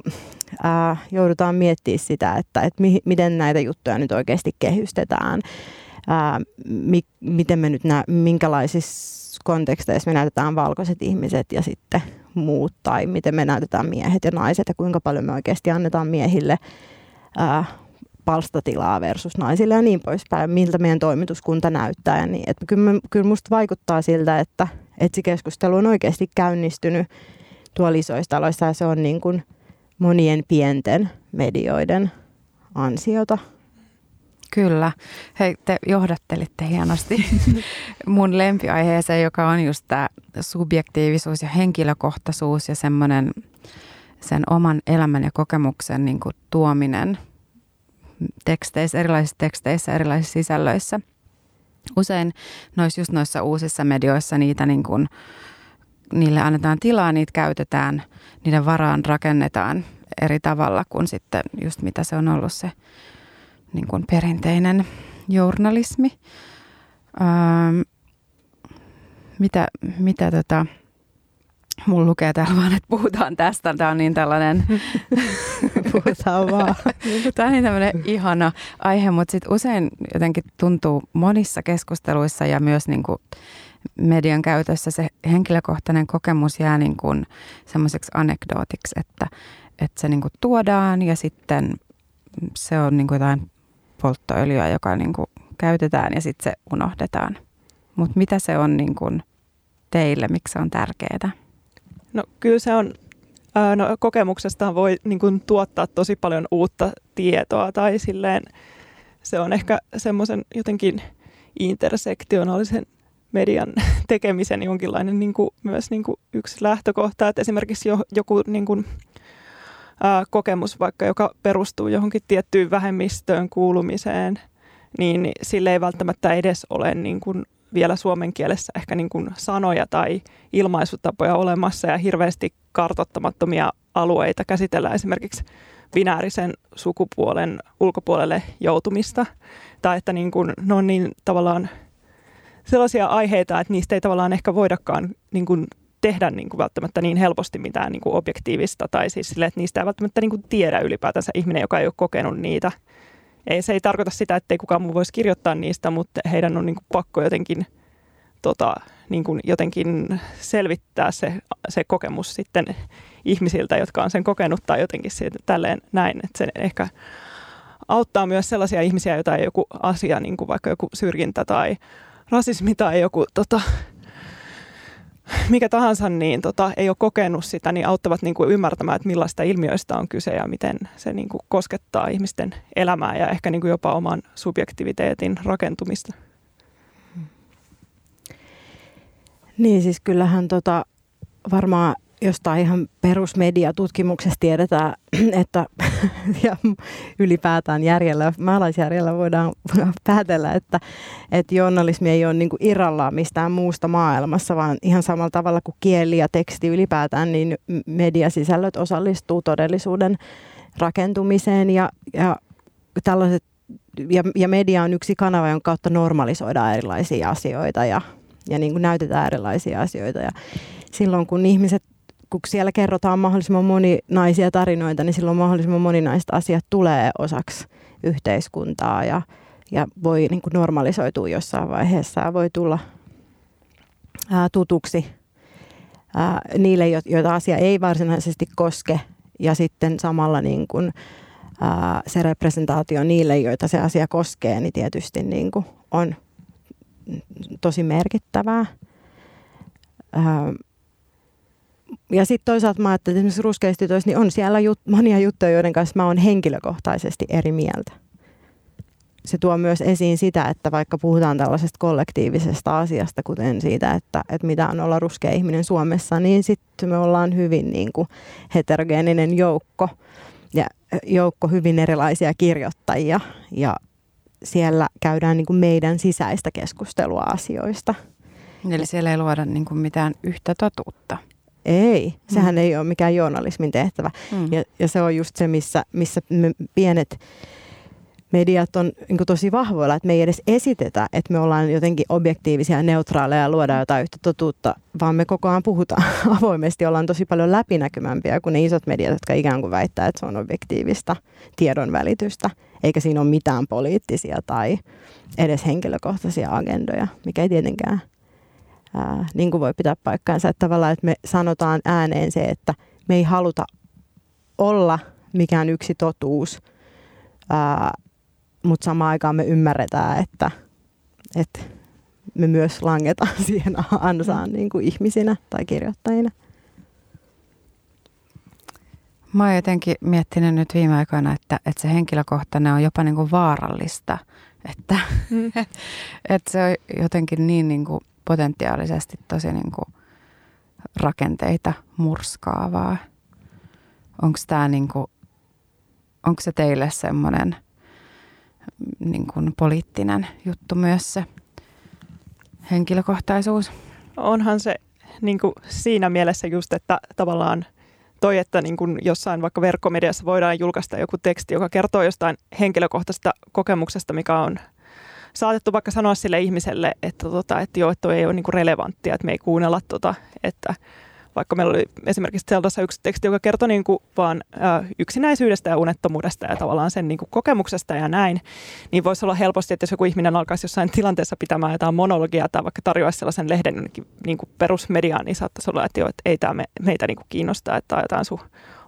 ää, joudutaan miettimään sitä, että, että mi, miten näitä juttuja nyt oikeasti kehystetään, ää, mi, miten me nyt nä, minkälaisissa konteksteissa me näytetään valkoiset ihmiset ja sitten muut, tai miten me näytetään miehet ja naiset, ja kuinka paljon me oikeasti annetaan miehille ää, palstatilaa versus naisille ja niin poispäin, miltä meidän toimituskunta näyttää. Ja niin, että kyllä, me, kyllä musta vaikuttaa siltä, että, että se keskustelu on oikeasti käynnistynyt tuolla isoissa taloissa, ja se on niin kuin monien pienten medioiden ansiota. Kyllä. Hei, te johdattelitte hienosti mun lempiaiheeseen, joka on just tämä subjektiivisuus ja henkilökohtaisuus ja semmoinen sen oman elämän ja kokemuksen niin kuin tuominen teksteissä, erilaisissa teksteissä, erilaisissa sisällöissä. Usein noissa, just noissa uusissa medioissa niitä niin kuin, niille annetaan tilaa, niitä käytetään, niiden varaan rakennetaan eri tavalla kuin sitten just mitä se on ollut se niin kuin perinteinen journalismi. Ähm, mitä, mitä tota, mulla lukee täällä vaan, että puhutaan tästä. Tämä on niin tällainen... puhutaan vaan. Tämä on niin tämmöinen ihana aihe, mutta sitten usein jotenkin tuntuu monissa keskusteluissa ja myös niin kuin median käytössä se henkilökohtainen kokemus jää niin kuin semmoiseksi anekdootiksi, että, että se niin kuin tuodaan ja sitten se on niin kuin jotain polttoöljyä, joka niin kuin käytetään ja sitten se unohdetaan. Mutta mitä se on niin kuin teille, miksi se on tärkeää? No kyllä se on, no, kokemuksestaan voi niin kuin, tuottaa tosi paljon uutta tietoa tai silleen se on ehkä semmoisen jotenkin intersektionaalisen median tekemisen jonkinlainen niin kuin, myös niin kuin yksi lähtökohta, että esimerkiksi jo, joku niin kuin, kokemus vaikka, joka perustuu johonkin tiettyyn vähemmistöön kuulumiseen, niin sille ei välttämättä edes ole niin kuin vielä suomen kielessä ehkä niin kuin sanoja tai ilmaisutapoja olemassa ja hirveästi kartottamattomia alueita käsitellään esimerkiksi binäärisen sukupuolen ulkopuolelle joutumista. Tai että niin kuin, ne on niin tavallaan sellaisia aiheita, että niistä ei tavallaan ehkä voidakaan niin kuin tehdä niin kuin välttämättä niin helposti mitään niin kuin objektiivista tai siis sille, että niistä ei välttämättä niin kuin tiedä ylipäätänsä ihminen, joka ei ole kokenut niitä. Ei, se ei tarkoita sitä, että ei kukaan muu voisi kirjoittaa niistä, mutta heidän on niin kuin pakko jotenkin, tota, niin kuin jotenkin selvittää se, se kokemus sitten ihmisiltä, jotka on sen kokenut tai jotenkin siitä, tälleen näin, että se ehkä auttaa myös sellaisia ihmisiä, joita ei joku asia, niin kuin vaikka joku syrjintä tai rasismi tai joku tota, mikä tahansa niin tota, ei ole kokenut sitä, niin auttavat niin kuin ymmärtämään, että millaista ilmiöistä on kyse ja miten se niin kuin koskettaa ihmisten elämää ja ehkä niin kuin jopa oman subjektiviteetin rakentumista. Niin siis kyllähän tota, varmaan jostain ihan perusmediatutkimuksesta tiedetään, että ja ylipäätään järjellä, maalaisjärjellä voidaan päätellä, että, että journalismi ei ole niin kuin irrallaan mistään muusta maailmassa, vaan ihan samalla tavalla kuin kieli ja teksti ylipäätään, niin mediasisällöt osallistuu todellisuuden rakentumiseen ja, ja tällaiset ja, ja media on yksi kanava, jonka kautta normalisoidaan erilaisia asioita ja, ja niin kuin näytetään erilaisia asioita. Ja silloin kun ihmiset kun siellä kerrotaan mahdollisimman moninaisia tarinoita, niin silloin mahdollisimman moninaiset asiat tulee osaksi yhteiskuntaa ja, ja voi niin kuin normalisoitua jossain vaiheessa ja voi tulla ää, tutuksi ää, niille, joita asia ei varsinaisesti koske ja sitten samalla niin kuin, ää, se representaatio niille, joita se asia koskee, niin tietysti niin kuin on tosi merkittävää. Ja sitten toisaalta mä ajattelin, että esimerkiksi ruskeista niin on siellä jut, monia juttuja, joiden kanssa mä oon henkilökohtaisesti eri mieltä. Se tuo myös esiin sitä, että vaikka puhutaan tällaisesta kollektiivisesta asiasta, kuten siitä, että, että mitä on olla ruskea ihminen Suomessa, niin sitten me ollaan hyvin niin kuin heterogeeninen joukko ja joukko hyvin erilaisia kirjoittajia ja siellä käydään niin kuin meidän sisäistä keskustelua asioista. Eli siellä ei luoda niin kuin mitään yhtä totuutta. Ei, sehän mm. ei ole mikään journalismin tehtävä. Mm. Ja, ja se on just se, missä, missä me pienet mediat on niin tosi vahvoilla, että me ei edes esitetä, että me ollaan jotenkin objektiivisia ja neutraaleja ja luodaan jotain yhtä totuutta, vaan me koko ajan puhutaan avoimesti, ollaan tosi paljon läpinäkymämpiä kuin ne isot mediat, jotka ikään kuin väittää, että se on objektiivista tiedon välitystä, eikä siinä ole mitään poliittisia tai edes henkilökohtaisia agendoja, mikä ei tietenkään ää, niin kuin voi pitää paikkaansa. Että tavallaan, että me sanotaan ääneen se, että me ei haluta olla mikään yksi totuus, ää, mutta samaan aikaan me ymmärretään, että, että me myös langetaan siihen ansaan niin kuin ihmisinä tai kirjoittajina. Mä oon jotenkin miettinyt nyt viime aikoina, että, että se henkilökohtainen on jopa niin kuin vaarallista. Että, mm. että se on jotenkin niin, niin kuin potentiaalisesti tosi niin kuin rakenteita murskaavaa. Onko tämä niin kuin, onko se teille semmoinen niin kuin poliittinen juttu myös se henkilökohtaisuus? Onhan se niin kuin siinä mielessä just, että tavallaan toi, että niin kuin jossain vaikka verkkomediassa voidaan julkaista joku teksti, joka kertoo jostain henkilökohtaisesta kokemuksesta, mikä on saatettu vaikka sanoa sille ihmiselle, että, tota, että joo, että ei ole niin kuin relevanttia, että me ei kuunnella, tota, että vaikka meillä oli esimerkiksi Zeldassa yksi teksti, joka kertoi niin kuin vaan yksinäisyydestä ja unettomuudesta ja tavallaan sen niin kuin kokemuksesta ja näin, niin voisi olla helposti, että jos joku ihminen alkaisi jossain tilanteessa pitämään jotain monologiaa tai vaikka tarjoaisi sellaisen lehden niin kuin perusmediaan, niin saattaisi olla, että, joo, että ei tämä me, meitä niin kuin kiinnostaa, että jotain sun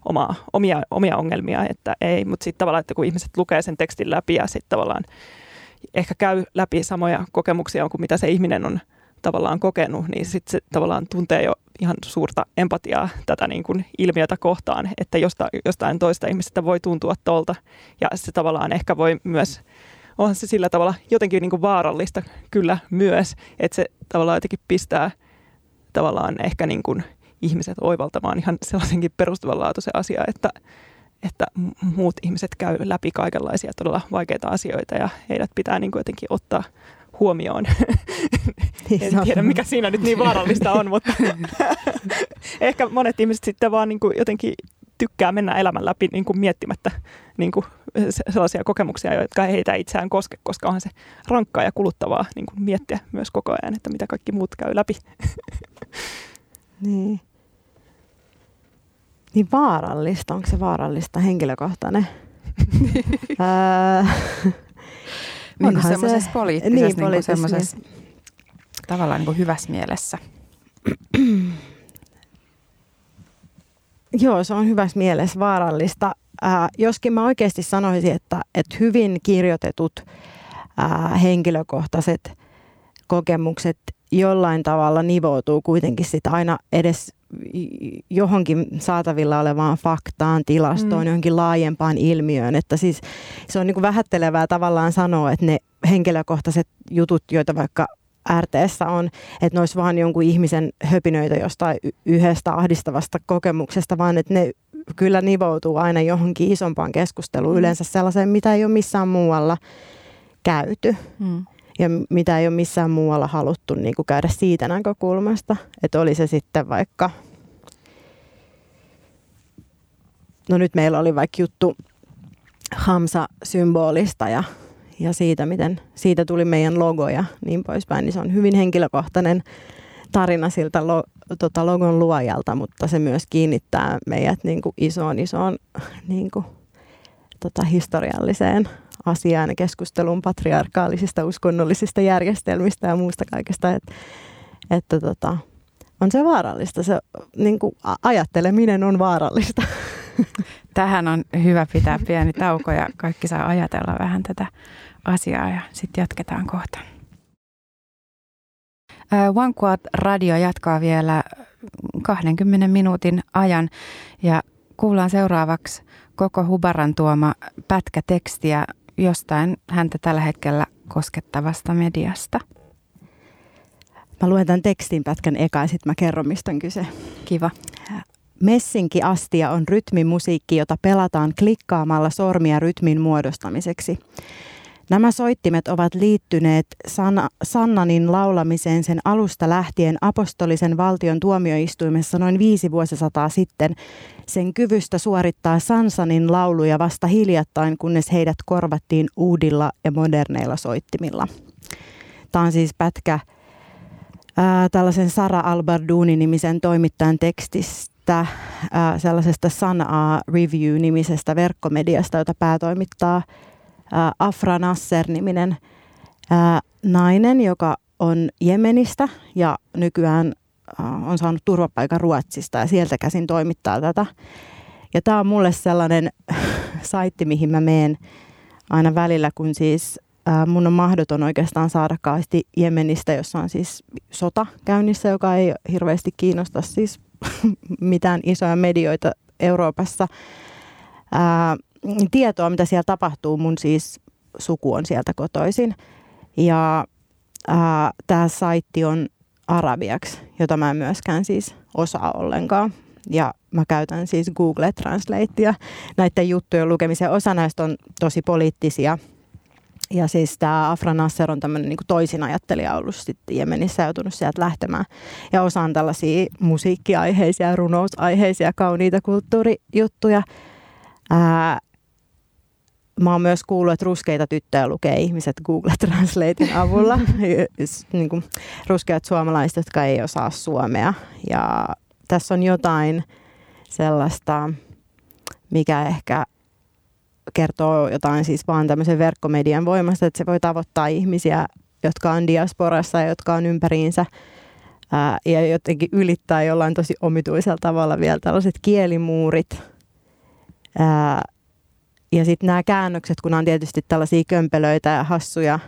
omaa, omia, omia ongelmia, että ei, mutta sitten tavallaan, että kun ihmiset lukee sen tekstin läpi ja sitten tavallaan ehkä käy läpi samoja kokemuksia kuin mitä se ihminen on tavallaan kokenut, niin sitten se tavallaan tuntee jo ihan suurta empatiaa tätä niin kuin ilmiötä kohtaan, että jostain, toista ihmisestä voi tuntua tolta. Ja se tavallaan ehkä voi myös, onhan se sillä tavalla jotenkin niin kuin vaarallista kyllä myös, että se tavallaan jotenkin pistää tavallaan ehkä niin kuin ihmiset oivaltamaan ihan sellaisenkin perustavanlaatuisen asia, että, että muut ihmiset käy läpi kaikenlaisia todella vaikeita asioita ja heidät pitää niin kuin jotenkin ottaa huomioon. Niin en tiedä, mikä siinä nyt niin vaarallista on, mutta ehkä monet ihmiset sitten vaan niin kuin jotenkin tykkää mennä elämän läpi niin kuin miettimättä niin kuin sellaisia kokemuksia, jotka heitä itseään koske, koska onhan se rankkaa ja kuluttavaa niin kuin miettiä myös koko ajan, että mitä kaikki muut käy läpi. niin. Niin vaarallista, onko se vaarallista henkilökohtainen? niin kuin semmoisessa poliittisessa, niin, niin semmoisessa tavallaan niin kuin hyvässä mielessä. Joo, se on hyvässä mielessä vaarallista. Äh, joskin mä oikeasti sanoisin, että, että hyvin kirjoitetut äh, henkilökohtaiset kokemukset jollain tavalla nivoutuu kuitenkin sit aina edes johonkin saatavilla olevaan faktaan, tilastoon, mm. johonkin laajempaan ilmiöön. Että siis se on niin kuin vähättelevää tavallaan sanoa, että ne henkilökohtaiset jutut, joita vaikka RTS on, että ne olisi vaan jonkun ihmisen höpinöitä jostain yhdestä ahdistavasta kokemuksesta, vaan että ne kyllä nivoutuu aina johonkin isompaan keskusteluun, mm. yleensä sellaiseen, mitä ei ole missään muualla käyty. Mm ja mitä ei ole missään muualla haluttu niin kuin käydä siitä näkökulmasta. Että oli se sitten vaikka, no nyt meillä oli vaikka juttu Hamsa-symbolista ja, ja siitä, miten siitä tuli meidän logo ja niin poispäin, niin se on hyvin henkilökohtainen tarina siltä lo, tota logon luojalta, mutta se myös kiinnittää meidät niin kuin isoon, isoon niin kuin, tota, historialliseen asiaan ja keskusteluun patriarkaalisista uskonnollisista järjestelmistä ja muusta kaikesta, että, että tota, on se vaarallista. Se niin kuin ajatteleminen on vaarallista. Tähän on hyvä pitää pieni tauko ja kaikki saa ajatella vähän tätä asiaa ja sitten jatketaan kohta. One Quad Radio jatkaa vielä 20 minuutin ajan ja kuullaan seuraavaksi koko Hubaran tuoma pätkä tekstiä jostain häntä tällä hetkellä koskettavasta mediasta. Mä luen tämän tekstin pätkän eka ja sitten mä kerron, mistä on kyse. Kiva. Messinki-astia on rytmimusiikki, jota pelataan klikkaamalla sormia rytmin muodostamiseksi. Nämä soittimet ovat liittyneet San- Sannanin laulamiseen sen alusta lähtien apostolisen valtion tuomioistuimessa noin viisi vuosisataa sitten. Sen kyvystä suorittaa Sansanin lauluja vasta hiljattain, kunnes heidät korvattiin uudilla ja moderneilla soittimilla. Tämä on siis pätkä ää, tällaisen Sara Albarduni-nimisen toimittajan tekstistä ää, sellaisesta Sanaa Review-nimisestä verkkomediasta, jota päätoimittaa – Afra Nasser-niminen nainen, joka on Jemenistä ja nykyään on saanut turvapaikan Ruotsista ja sieltä käsin toimittaa tätä. Ja tämä on mulle sellainen saitti, mihin mä meen aina välillä, kun siis mun on mahdoton oikeastaan saada kauheasti Jemenistä, jossa on siis sota käynnissä, joka ei hirveästi kiinnosta siis mitään isoja medioita Euroopassa. Ää, tietoa, mitä siellä tapahtuu. Mun siis suku on sieltä kotoisin. Ja tämä saitti on arabiaksi, jota mä en myöskään siis osaa ollenkaan. Ja mä käytän siis Google Translatea näiden juttujen lukemiseen. Osa näistä on tosi poliittisia. Ja siis tämä Afra Nasser on tämmöinen niin toisin ajattelija ollut sitten Jemenissä joutunut sieltä lähtemään. Ja osa on tällaisia musiikkiaiheisia, runousaiheisia, kauniita kulttuurijuttuja. Ää, Mä oon myös kuullut, että ruskeita tyttöjä lukee ihmiset Google Translatein avulla. niin kuin ruskeat suomalaiset, jotka ei osaa suomea. Ja tässä on jotain sellaista, mikä ehkä kertoo jotain siis vaan tämmöisen verkkomedian voimasta, että se voi tavoittaa ihmisiä, jotka on diasporassa ja jotka on ympäriinsä ää, ja jotenkin ylittää jollain tosi omituisella tavalla vielä tällaiset kielimuurit, ää, ja sitten nämä käännökset, kun on tietysti tällaisia kömpelöitä ja hassuja,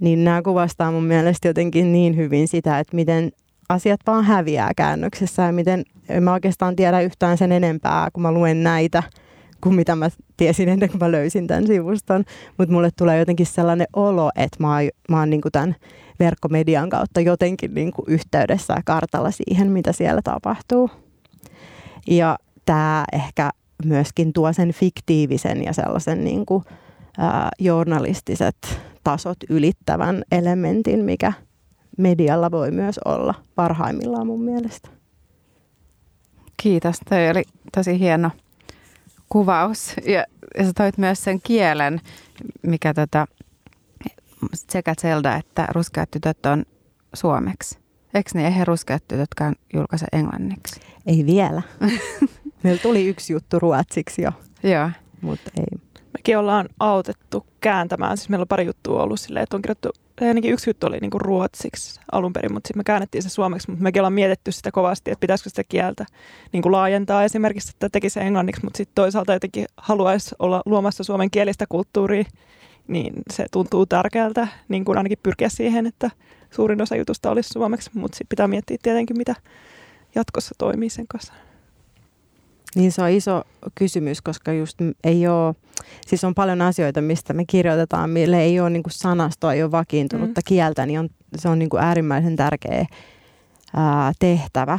niin nämä kuvastaa mun mielestä jotenkin niin hyvin sitä, että miten asiat vaan häviää käännöksessä ja miten en mä oikeastaan tiedä yhtään sen enempää, kun mä luen näitä, kuin mitä mä tiesin ennen kuin mä löysin tämän sivuston. Mutta mulle tulee jotenkin sellainen olo, että mä oon, mä oon niinku tämän verkkomedian kautta jotenkin niinku yhteydessä ja kartalla siihen, mitä siellä tapahtuu. Ja tämä ehkä myöskin tuo sen fiktiivisen ja sellaisen niin kuin, ää, journalistiset tasot ylittävän elementin, mikä medialla voi myös olla parhaimmillaan mun mielestä. Kiitos, toi oli tosi hieno kuvaus. Ja, ja sä toit myös sen kielen, mikä tota, sekä Zelda että Ruskeat tytöt on suomeksi. Eikö ne eihän Ruskeat tytötkään julkaise englanniksi? Ei vielä. Meillä tuli yksi juttu ruotsiksi jo. Joo. Mutta ei. Mekin ollaan autettu kääntämään. Siis meillä on pari juttua ollut silleen, että on kirjoittu, ainakin yksi juttu oli niinku ruotsiksi alun perin, mutta sitten me käännettiin se suomeksi. Mutta mekin ollaan mietitty sitä kovasti, että pitäisikö sitä kieltä niinku laajentaa esimerkiksi, että tekisi se englanniksi, mutta sitten toisaalta jotenkin haluaisi olla luomassa suomen kielistä kulttuuria, niin se tuntuu tärkeältä niin kuin ainakin pyrkiä siihen, että suurin osa jutusta olisi suomeksi, mutta sitten pitää miettiä tietenkin, mitä jatkossa toimii sen kanssa. Niin se on iso kysymys, koska just ei ole, siis on paljon asioita, mistä me kirjoitetaan, mille ei ole niin kuin sanastoa, ei ole vakiintunutta mm. kieltä, niin on, se on niin kuin äärimmäisen tärkeä ää, tehtävä.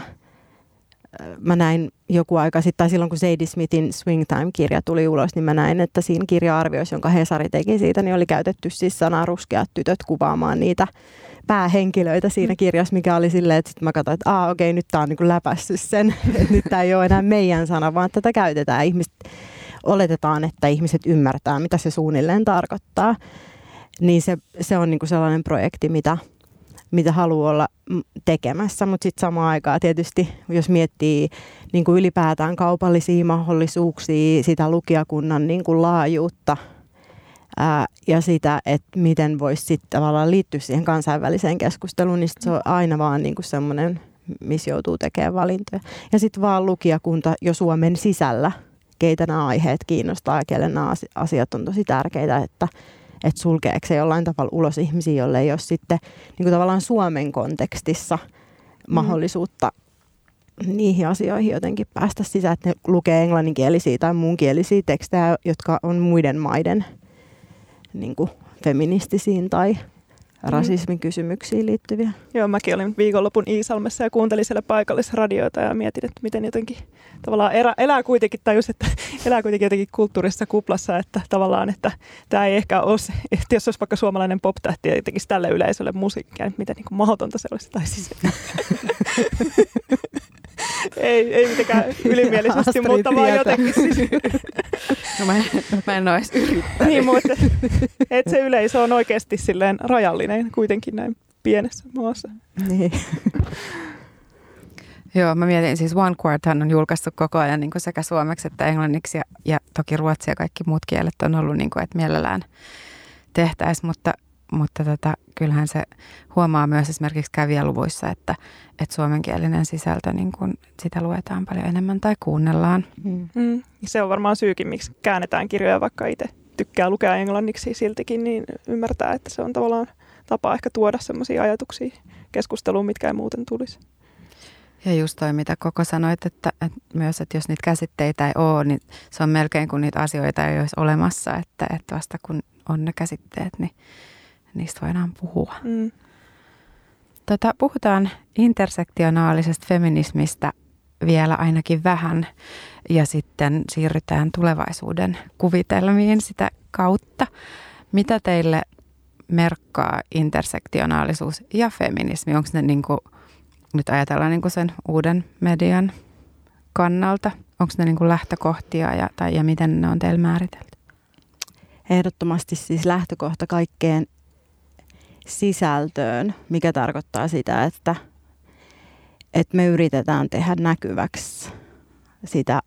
Mä näin joku aika sitten, tai silloin kun Sadie Smithin Swing Time-kirja tuli ulos, niin mä näin, että siinä kirja-arvioissa, jonka Hesari teki siitä, niin oli käytetty siis sanaa ruskeat tytöt kuvaamaan niitä päähenkilöitä siinä kirjassa, mikä oli silleen, että sitten mä katsoin, että Aa, okei, nyt tämä on niin läpässyt sen, että nyt tämä ei ole enää meidän sana, vaan tätä käytetään. Ihmiset, oletetaan, että ihmiset ymmärtää, mitä se suunnilleen tarkoittaa. Niin se, se on niin kuin sellainen projekti, mitä, mitä haluaa olla tekemässä, mutta sitten samaan aikaan tietysti, jos miettii niin kuin ylipäätään kaupallisia mahdollisuuksia, sitä lukijakunnan niin kuin laajuutta – ää, ja sitä, että miten voisi sitten tavallaan liittyä siihen kansainväliseen keskusteluun, niin se on aina vaan niinku semmoinen, missä joutuu tekemään valintoja. Ja sitten vaan lukijakunta jo Suomen sisällä, keitä nämä aiheet kiinnostaa ja kelle nämä asiat on tosi tärkeitä, että, että sulkeeko se jollain tavalla ulos ihmisiä, jolle ei ole sitten niin kuin tavallaan Suomen kontekstissa mm. mahdollisuutta niihin asioihin jotenkin päästä sisään, että ne lukee englanninkielisiä tai muunkielisiä tekstejä, jotka on muiden maiden niin kuin feministisiin tai Mm. rasismin kysymyksiin liittyviä. Joo, mäkin olin viikonlopun Iisalmessa ja kuuntelin siellä paikallisradioita ja mietin, että miten jotenkin tavallaan elää, elää kuitenkin, tai just, että elää kuitenkin jotenkin kulttuurisessa kuplassa, että tavallaan, että tämä ei ehkä ole se, että jos olisi vaikka suomalainen pop-tähti ja tekisi tälle yleisölle musiikkia, niin miten niin kuin mahdotonta se olisi. Tai siis, ei, ei mitenkään ylimielisesti, mutta vaan jotenkin siis. No mä, en, mä en ole edes yrittänyt. niin, mutta että se yleisö on oikeasti silleen rajallinen kuitenkin näin pienessä maassa. Niin. Joo, mä mietin, siis One Quarthan on julkaistu koko ajan niin kuin sekä suomeksi että englanniksi ja, ja toki ruotsi ja kaikki muut kielet on ollut, niin kuin, että mielellään tehtäisiin, mutta mutta tota, kyllähän se huomaa myös esimerkiksi kävijäluvuissa, että, että suomenkielinen sisältö, niin kun sitä luetaan paljon enemmän tai kuunnellaan. Mm. Mm. Se on varmaan syykin, miksi käännetään kirjoja, vaikka itse tykkää lukea englanniksi siltikin, niin ymmärtää, että se on tavallaan tapa ehkä tuoda sellaisia ajatuksia keskusteluun, mitkä ei muuten tulisi. Ja just toi, mitä koko sanoit, että, että myös, että jos niitä käsitteitä ei ole, niin se on melkein kuin niitä asioita ei olisi olemassa, että, että vasta kun on ne käsitteet, niin niistä voidaan puhua. Mm. Tota, puhutaan intersektionaalisesta feminismistä vielä ainakin vähän ja sitten siirrytään tulevaisuuden kuvitelmiin sitä kautta. Mitä teille merkkaa intersektionaalisuus ja feminismi? Onko ne niin kuin, nyt ajatellaan niin kuin sen uuden median kannalta, onko ne niin kuin lähtökohtia ja, tai, ja miten ne on teillä määritelty? Ehdottomasti siis lähtökohta kaikkeen sisältöön, mikä tarkoittaa sitä, että, että me yritetään tehdä näkyväksi sitä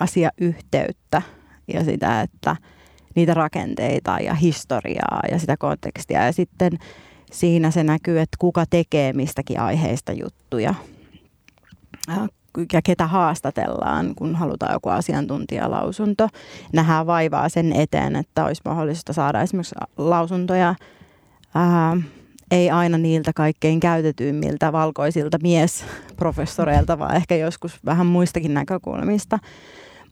asiayhteyttä ja sitä, että niitä rakenteita ja historiaa ja sitä kontekstia. Ja sitten siinä se näkyy, että kuka tekee mistäkin aiheista juttuja ja ketä haastatellaan, kun halutaan joku asiantuntijalausunto. Nähdään vaivaa sen eteen, että olisi mahdollista saada esimerkiksi lausuntoja ää, ei aina niiltä kaikkein käytetyimmiltä valkoisilta miesprofessoreilta, vaan ehkä joskus vähän muistakin näkökulmista.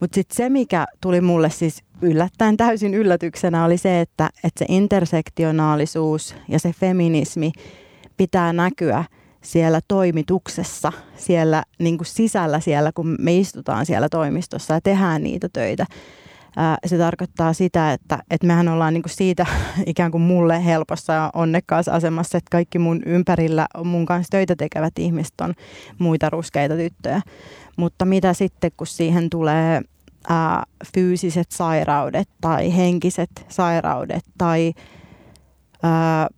Mutta sitten se, mikä tuli mulle siis yllättäen täysin yllätyksenä, oli se, että, että se intersektionaalisuus ja se feminismi pitää näkyä siellä toimituksessa, siellä niin sisällä siellä, kun me istutaan siellä toimistossa ja tehdään niitä töitä se tarkoittaa sitä, että, että mehän ollaan niin kuin siitä ikään kuin mulle helpossa ja onnekkaassa asemassa, että kaikki mun ympärillä mun kanssa töitä tekevät ihmiset on muita ruskeita tyttöjä. Mutta mitä sitten, kun siihen tulee ää, fyysiset sairaudet tai henkiset sairaudet tai ää,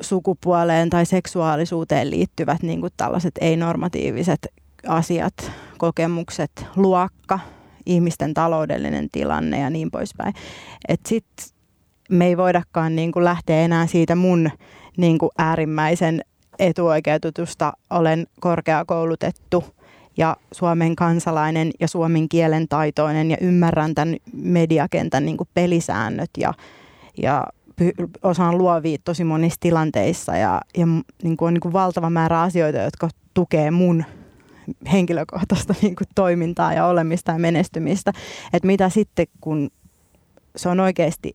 sukupuoleen tai seksuaalisuuteen liittyvät niin kuin tällaiset ei-normatiiviset asiat, kokemukset, luokka, ihmisten taloudellinen tilanne ja niin poispäin. Et sit me ei voidakaan niin kuin lähteä enää siitä mun niin kuin äärimmäisen etuoikeututusta olen korkeakoulutettu ja Suomen kansalainen ja suomen kielen taitoinen ja ymmärrän tämän mediakentän niin kuin pelisäännöt ja, ja osaan luovia tosi monissa tilanteissa ja, ja niin kuin on niin kuin valtava määrä asioita, jotka tukee mun henkilökohtaista niin kuin toimintaa ja olemista ja menestymistä. Että mitä sitten, kun se on oikeasti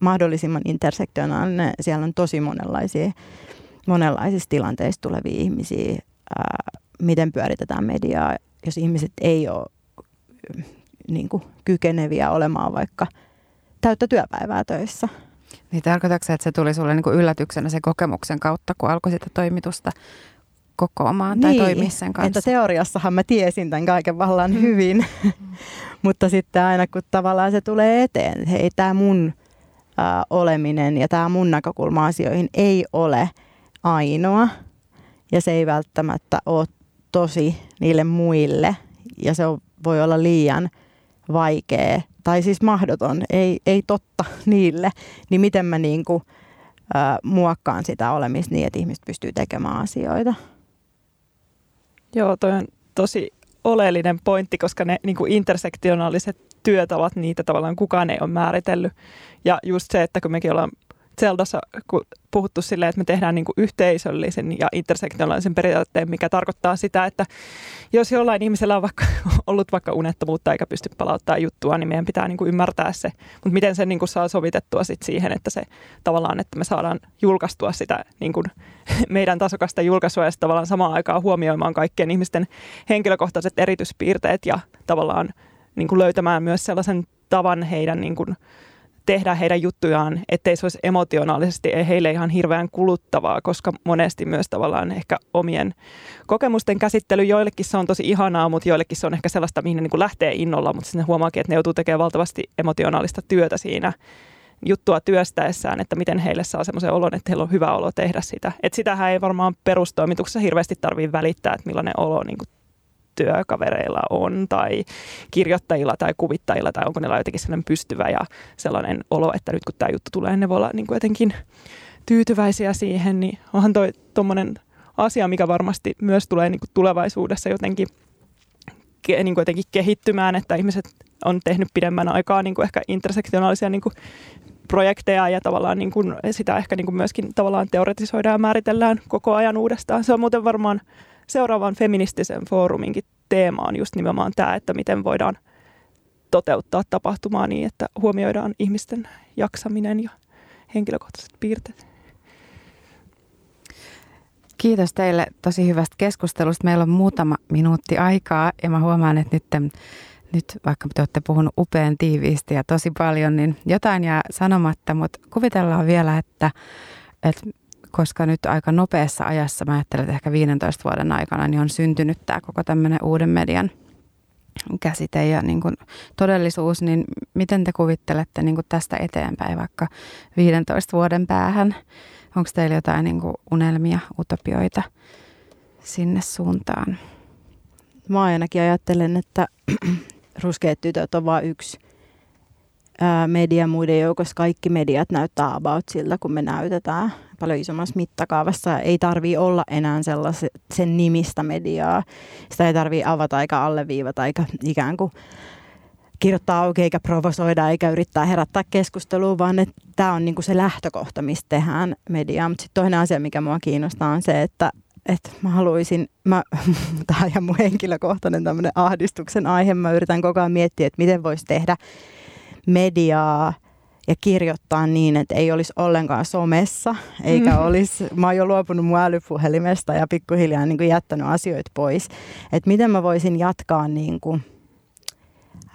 mahdollisimman intersektionaalinen, siellä on tosi monenlaisia, monenlaisissa tilanteissa tulevia ihmisiä, ää, miten pyöritetään mediaa, jos ihmiset ei ole niin kuin, kykeneviä olemaan vaikka täyttä työpäivää töissä. Niin tarkoitatko että se tuli sulle niin kuin yllätyksenä se kokemuksen kautta, kun alkoi sitä toimitusta kokoamaan tai niin, toimia sen kanssa. Että teoriassahan mä tiesin tämän kaiken vallan mm. hyvin, mutta sitten aina kun tavallaan se tulee eteen, että hei tämä mun ä, oleminen ja tämä mun näkökulma asioihin ei ole ainoa ja se ei välttämättä ole tosi niille muille ja se on, voi olla liian vaikea tai siis mahdoton, ei, ei totta niille, niin miten mä niinku, ä, muokkaan sitä olemista niin, että ihmiset pystyy tekemään asioita. Joo, toi on tosi oleellinen pointti, koska ne niin kuin intersektionaaliset työtavat, niitä tavallaan kukaan ei ole määritellyt. Ja just se, että kun mekin ollaan Zeldassa puhuttu silleen, että me tehdään niin kuin yhteisöllisen ja intersektionaalisen periaatteen, mikä tarkoittaa sitä, että jos jollain ihmisellä on vaikka ollut vaikka unettomuutta eikä pysty palauttaa juttua, niin meidän pitää niin kuin ymmärtää se. Mutta miten se niin kuin saa sovitettua sit siihen, että se tavallaan, että me saadaan julkaistua sitä niin kuin meidän tasokasta julkaisua ja tavallaan samaan aikaan huomioimaan kaikkien ihmisten henkilökohtaiset erityispiirteet ja tavallaan niin kuin löytämään myös sellaisen tavan heidän niin kuin, tehdä heidän juttujaan, ettei se olisi emotionaalisesti heille ihan hirveän kuluttavaa, koska monesti myös tavallaan ehkä omien kokemusten käsittely joillekin se on tosi ihanaa, mutta joillekin se on ehkä sellaista, mihin ne niin kuin lähtee innolla, mutta sitten huomaakin, että ne joutuu tekemään valtavasti emotionaalista työtä siinä juttua työstäessään, että miten heille saa semmoisen olon, että heillä on hyvä olo tehdä sitä. Että sitähän ei varmaan perustoimituksessa hirveästi tarvitse välittää, että millainen olo niin kuin työkavereilla on tai kirjoittajilla tai kuvittajilla tai onko ne jotenkin sellainen pystyvä ja sellainen olo, että nyt kun tämä juttu tulee, ne voi olla niin kuin jotenkin tyytyväisiä siihen, niin onhan toi tuommoinen asia, mikä varmasti myös tulee niin kuin tulevaisuudessa jotenkin, niin kuin jotenkin kehittymään, että ihmiset on tehnyt pidemmän aikaa niin kuin ehkä intersektionaalisia niin kuin projekteja ja tavallaan niin kuin sitä ehkä niin kuin myöskin tavallaan teoretisoidaan ja määritellään koko ajan uudestaan. Se on muuten varmaan seuraavan feministisen fooruminkin teema on just nimenomaan tämä, että miten voidaan toteuttaa tapahtumaa niin, että huomioidaan ihmisten jaksaminen ja henkilökohtaiset piirteet. Kiitos teille tosi hyvästä keskustelusta. Meillä on muutama minuutti aikaa ja mä huomaan, että nyt, nyt vaikka te olette puhunut upean tiiviisti ja tosi paljon, niin jotain jää sanomatta, mutta kuvitellaan vielä, että, että koska nyt aika nopeassa ajassa, mä ajattelen, että ehkä 15 vuoden aikana, niin on syntynyt tämä koko tämmöinen uuden median käsite ja niin kuin todellisuus, niin miten te kuvittelette niin kuin tästä eteenpäin vaikka 15 vuoden päähän? Onko teillä jotain niin kuin unelmia, utopioita sinne suuntaan? Mä ainakin ajattelen, että ruskeat tytöt on vain yksi media muiden joukossa. Kaikki mediat näyttää about siltä, kun me näytetään paljon isommassa mittakaavassa. Ei tarvii olla enää sellaisen sen nimistä mediaa. Sitä ei tarvii avata eikä alleviivata eikä ikään kuin kirjoittaa auki eikä provosoida eikä yrittää herättää keskustelua, vaan että tämä on niinku se lähtökohta, mistä tehdään mediaa. Mutta sitten toinen asia, mikä mua kiinnostaa, on se, että että mä haluaisin, mä, tämä on ihan mun henkilökohtainen tämmöinen ahdistuksen aihe, mä yritän koko ajan miettiä, että miten voisi tehdä mediaa – ja kirjoittaa niin, että ei olisi ollenkaan somessa, eikä mm. olisi, mä oon jo luopunut mun älypuhelimesta ja pikkuhiljaa niin kuin jättänyt asioita pois. Että miten mä voisin jatkaa niin kuin,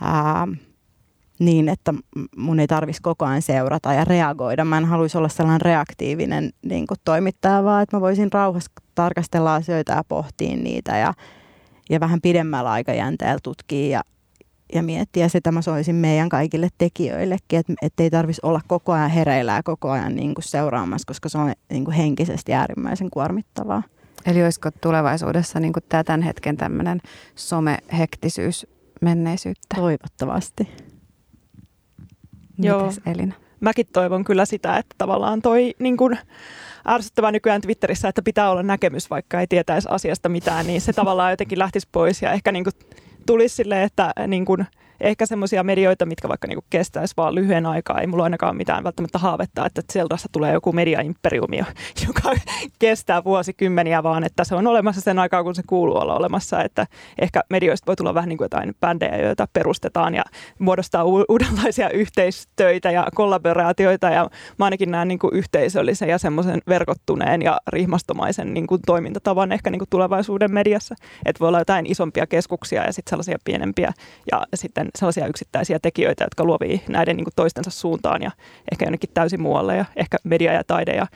ää, niin, että mun ei tarvitsisi koko ajan seurata ja reagoida. Mä en haluaisi olla sellainen reaktiivinen niin kuin toimittaja, vaan että mä voisin rauhassa tarkastella asioita ja pohtia niitä ja, ja vähän pidemmällä aikajänteellä tutkia ja ja miettiä sitä mä soisin meidän kaikille tekijöillekin, että, että ei tarvitsisi olla koko ajan hereillä ja koko ajan niin kuin seuraamassa, koska se on niin kuin henkisesti äärimmäisen kuormittavaa. Eli olisiko tulevaisuudessa niin kuin tämä tämän hetken tämmöinen somehektisyys menneisyyttä? Toivottavasti. Joo. Elina? Mäkin toivon kyllä sitä, että tavallaan toi niin kuin, ärsyttävää nykyään Twitterissä, että pitää olla näkemys, vaikka ei tietäisi asiasta mitään, niin se tavallaan jotenkin lähtisi pois ja ehkä niin kuin tulisi silleen, että niin kuin, ehkä semmoisia medioita, mitkä vaikka niin kestäisi vaan lyhyen aikaa. Ei mulla ainakaan mitään välttämättä haavetta, että Zeldassa tulee joku mediaimperiumi, joka kestää vuosikymmeniä, vaan että se on olemassa sen aikaa, kun se kuuluu olla olemassa. Että ehkä medioista voi tulla vähän niin kuin jotain bändejä, joita perustetaan ja muodostaa u- uudenlaisia yhteistöitä ja kollaboraatioita. Ja mä ainakin näen niin kuin yhteisöllisen ja semmoisen verkottuneen ja rihmastomaisen niin kuin toimintatavan ehkä niin kuin tulevaisuuden mediassa. Että voi olla jotain isompia keskuksia ja sitten sellaisia pienempiä ja sitten sitten sellaisia yksittäisiä tekijöitä, jotka luovii näiden niin kuin toistensa suuntaan ja ehkä jonnekin täysin muualle ja ehkä media ja taide ja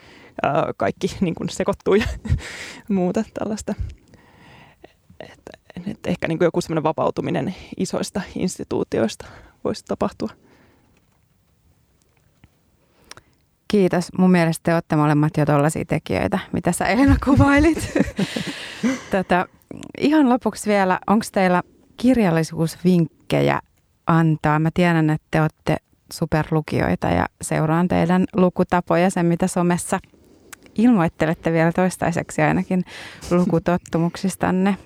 ää, kaikki niin kuin sekoittuu ja muuta tällaista. Että, et ehkä niin kuin joku semmoinen vapautuminen isoista instituutioista voisi tapahtua. Kiitos. Mun mielestä te olette molemmat jo tollaisia tekijöitä, mitä sä Elina kuvailit. tota, ihan lopuksi vielä, onko teillä kirjallisuusvinkkejä antaa? Mä tiedän, että te olette superlukijoita ja seuraan teidän lukutapoja, sen mitä somessa ilmoittelette vielä toistaiseksi ainakin lukutottumuksistanne.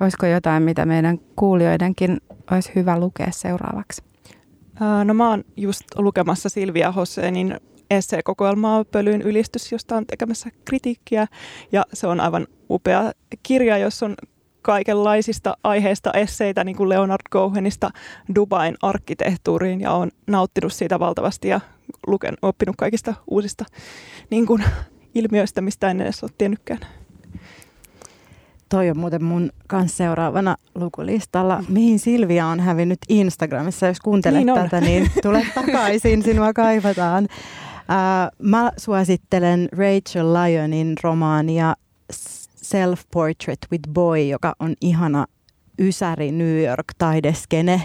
Olisiko jotain, mitä meidän kuulijoidenkin olisi hyvä lukea seuraavaksi? No mä oon just lukemassa Silvia Hosseenin esseekokoelmaa Pölyyn ylistys, josta on tekemässä kritiikkiä. Ja se on aivan upea kirja, jossa on kaikenlaisista aiheista esseitä, niin kuin Leonard Cohenista Dubain arkkitehtuuriin, ja on nauttinut siitä valtavasti ja luken, oppinut kaikista uusista niin kuin, ilmiöistä, mistä en edes ole tiennytkään. Toi on muuten mun kanssa seuraavana lukulistalla. Mihin Silvia on hävinnyt Instagramissa? Jos kuuntelet niin tätä, niin tule takaisin, sinua kaivataan. Uh, mä suosittelen Rachel Lyonin romaania Self-Portrait with Boy, joka on ihana Ysäri New York taideskene,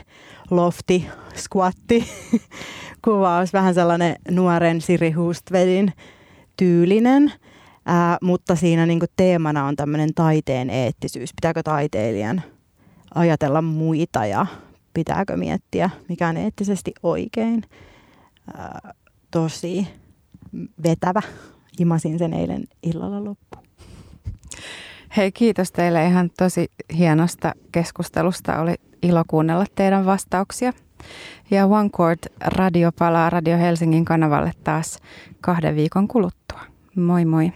lofti, squatti kuvaus, vähän sellainen nuoren Siri Hustvedin tyylinen, ää, mutta siinä niinku teemana on tämmöinen taiteen eettisyys. Pitääkö taiteilijan ajatella muita ja pitääkö miettiä, mikä on eettisesti oikein. Ää, tosi vetävä. Imasin sen eilen illalla loppuun. Hei, kiitos teille ihan tosi hienosta keskustelusta. Oli ilo kuunnella teidän vastauksia. Ja One Court Radio palaa Radio Helsingin kanavalle taas kahden viikon kuluttua. Moi moi.